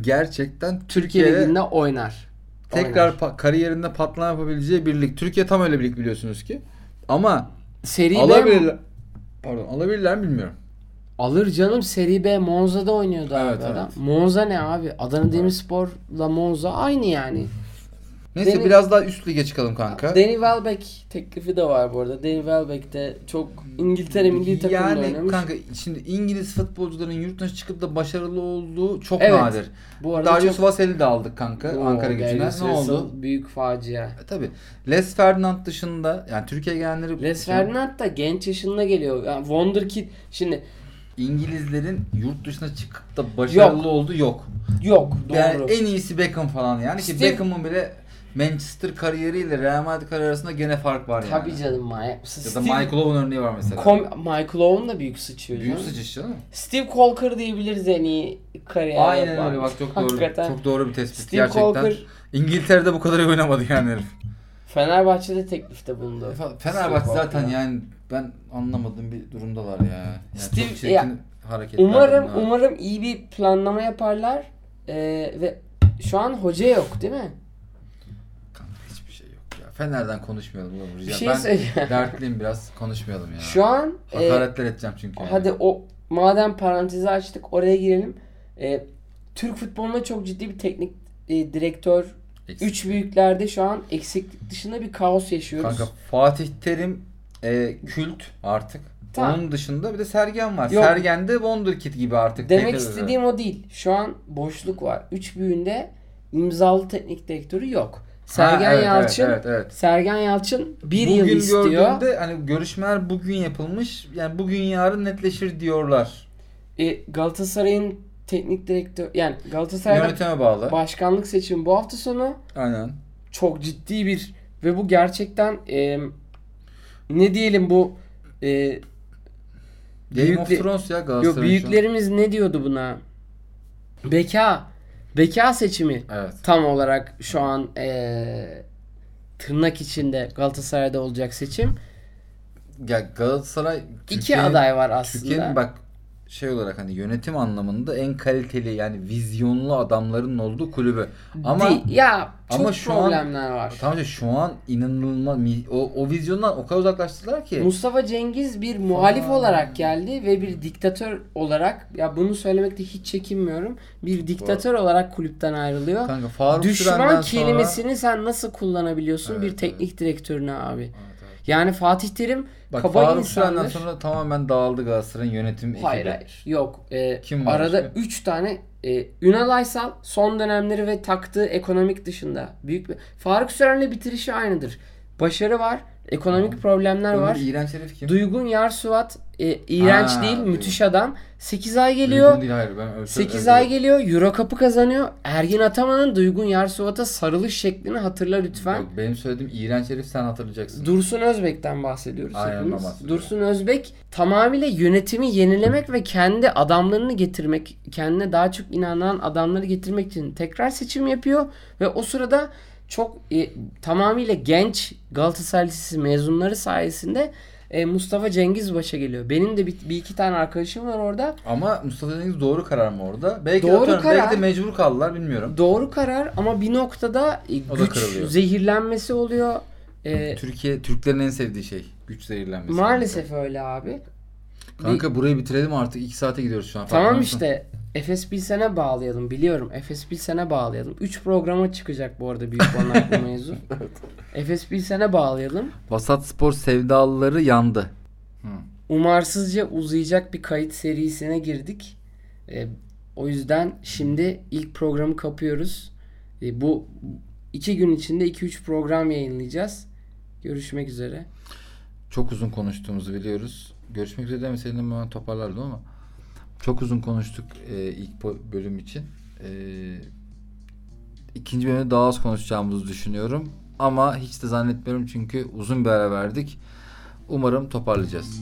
gerçekten Türkiye Türkiye'de Ligi'nde oynar. tekrar Oynar. pa- kariyerinde patlama yapabileceği bir lig. Türkiye tam öyle bir lig biliyorsunuz ki. Ama Seri B alabilirler. Pardon alabilirler mi bilmiyorum. alır canım Seri B Monza'da oynuyordu Evet, abi adam. evet. Monza ne abi? Adana Demirspor'la Monza aynı yani. Neyse Deni- biraz daha üst lige çıkalım kanka. Danny Welbeck teklifi de var bu arada. Danny Welbeck de çok İngiltere milli takımında yani oynamış. kanka şimdi İngiliz futbolcuların yurt dışına çıkıp da başarılı olduğu çok Evet. nadir. bu arada Darius çok... Vassell'i de aldık kanka Oo, Ankara gücüne. Ne oldu? Büyük facia. E, tabii. Les Ferdinand dışında yani Türkiye gelenleri Les Ferdinand da genç yaşında geliyor. Yani Wonderkid şimdi İngilizlerin yurt dışına çıkıp da başarılı Yok. olduğu yok. yok doğru. Yani en iyisi Beckham falan yani ki Steve- Beckham'ın bile Manchester kariyeriyle Real Madrid kariyeri arasında gene fark var yani. Tabii canım Mike. Ya da Michael Owen örneği var mesela. Kom- Michael Owen da büyük sıçıyor. Büyük canım. sıçış canım. Steve Colker diyebiliriz en iyi kariyer Aynen yapan. öyle bak çok doğru. Hakikaten. Çok doğru bir tespit Steve gerçekten. Colker İngiltere'de bu kadar iyi oynamadı yani herif. Fenerbahçe'de teklifte bulundu. Fenerbahçe Steve zaten Colker'a. yani ben anlamadığım bir durumdalar ya. Yani Steve- çok çirkin ya, hareketler. Umarım bunlar. umarım iyi bir planlama yaparlar. Ee, ve şu an hoca yok değil mi? Kanka hiçbir şey yok ya. Fener'den konuşmayalım oğlum. Bir şey ben söyleyeyim. dertliyim biraz konuşmayalım ya. Şu an e, Hakaretler edeceğim çünkü. yani. hadi o madem parantezi açtık oraya girelim. Ee, Türk futbolunda çok ciddi bir teknik e, direktör Eksik. üç büyüklerde şu an eksiklik dışında bir kaos yaşıyoruz. Kanka Fatih Terim e, kült artık. Tamam. Onun dışında bir de Sergen var. Yok. Sergen de Wonderkid gibi artık. Demek istediğim o değil. Şu an boşluk var. Üç büyüğünde imzalı teknik direktörü yok. Sergen Ha, evet, Yalçın Evet, evet, evet. Sergen Yalçın bir bugün yıl istiyor. gördüğümde hani görüşmeler bugün yapılmış. Yani bugün yarın netleşir diyorlar. E, Galatasaray'ın teknik direktör yani Galatasaray'da Yönetime bağlı. başkanlık seçimi bu hafta sonu Aynen. çok ciddi bir ve bu gerçekten e, ne diyelim bu e, Game of Büyükle- Thrones ya yok Galatasaray'ın şu an. büyüklerimiz ne diyordu buna? Beka beka seçimi Evet. tam olarak şu an e, tırnak içinde Galatasaray'da olacak seçim. Ya Galatasaray İki Türkiye'nin- aday var aslında. Türkiye'nin bak şey olarak hani yönetim anlamında en kaliteli yani vizyonlu adamların olduğu kulübü. Ama Değil. ya çok ama şu an- problemler var. Tamam şu an inanılmaz o, o vizyondan o kadar uzaklaştılar ki. Mustafa Cengiz bir muhalif Aa. olarak geldi ve bir diktatör olarak ya bunu söylemekte hiç çekinmiyorum. Bir diktatör olarak kulüpten ayrılıyor. Kanka Faruk Düşman kelimesini sen nasıl kullanabiliyorsun Evet, bir evet. teknik direktörüne abi? Sonra... Evet, evet. Yani Fatih Terim Bak kaba Faruk insandır. sonra tamamen dağıldı Galatasaray'ın yönetim ekibi. Hayır hayır. Yok. Ee, Kim var arada başka? 3 tane e, Ünal Aysal son dönemleri ve taktığı ekonomik dışında büyük bir Faruk Süren'le bitirişi aynıdır. Başarı var, ekonomik problemler Ömer var. İğrenç herif kim? Duygun Yarsuvat e, iğrenç Ha, değil, müthiş adam. 8 ay geliyor. Değil, hayır ben öyle 8 öyle- ay geliyor. Euro Cup'ı kazanıyor. Ergin Ataman'ın Duygun Yarsuvat'a sarılış şeklini hatırla lütfen. Yok, benim söylediğim iğrenç herif sen hatırlayacaksın. Dursun Özbek'ten bahsediyoruz Aynen, hepimiz. bahsediyorum. Dursun Özbek tamamıyla yönetimi yenilemek ve kendi adamlarını getirmek, kendine daha çok inanan adamları getirmek için tekrar seçim yapıyor ve o sırada çok e, tamamıyla genç Galatasaray Lisesi mezunları sayesinde e, Mustafa Cengiz başa geliyor. Benim de bir, bir iki tane arkadaşım var orada. Ama Mustafa Cengiz doğru karar mı orada? Belki Doğru atıyorum, karar. belki de mecbur kaldılar bilmiyorum. Doğru karar ama bir noktada e, güç zehirlenmesi oluyor. E, Türkiye Türklerin en sevdiği şey güç zehirlenmesi. maalesef öyle abi. Kanka burayı bitirelim artık. 2 saate gidiyoruz şu an. Tamam işte Efes Pilsen'e bağlayalım. Biliyorum. Efes Pilsen'e bağlayalım. 3 programa çıkacak bu arada büyük konaklı mevzu. Efes Pilsen'e bağlayalım. Vasat Spor sevdalıları yandı. Hı. Umarsızca uzayacak bir kayıt serisine girdik. Ee, o yüzden şimdi ilk programı kapıyoruz. Ee, bu iki gün içinde 2-3 program yayınlayacağız. Görüşmek üzere. Çok uzun konuştuğumuzu biliyoruz. Görüşmek üzere demeseydin ben toparlardım ama çok uzun konuştuk e, ilk bölüm için. E, ikinci bölümde daha az konuşacağımızı düşünüyorum. Ama hiç de zannetmiyorum çünkü uzun bir ara verdik. Umarım toparlayacağız.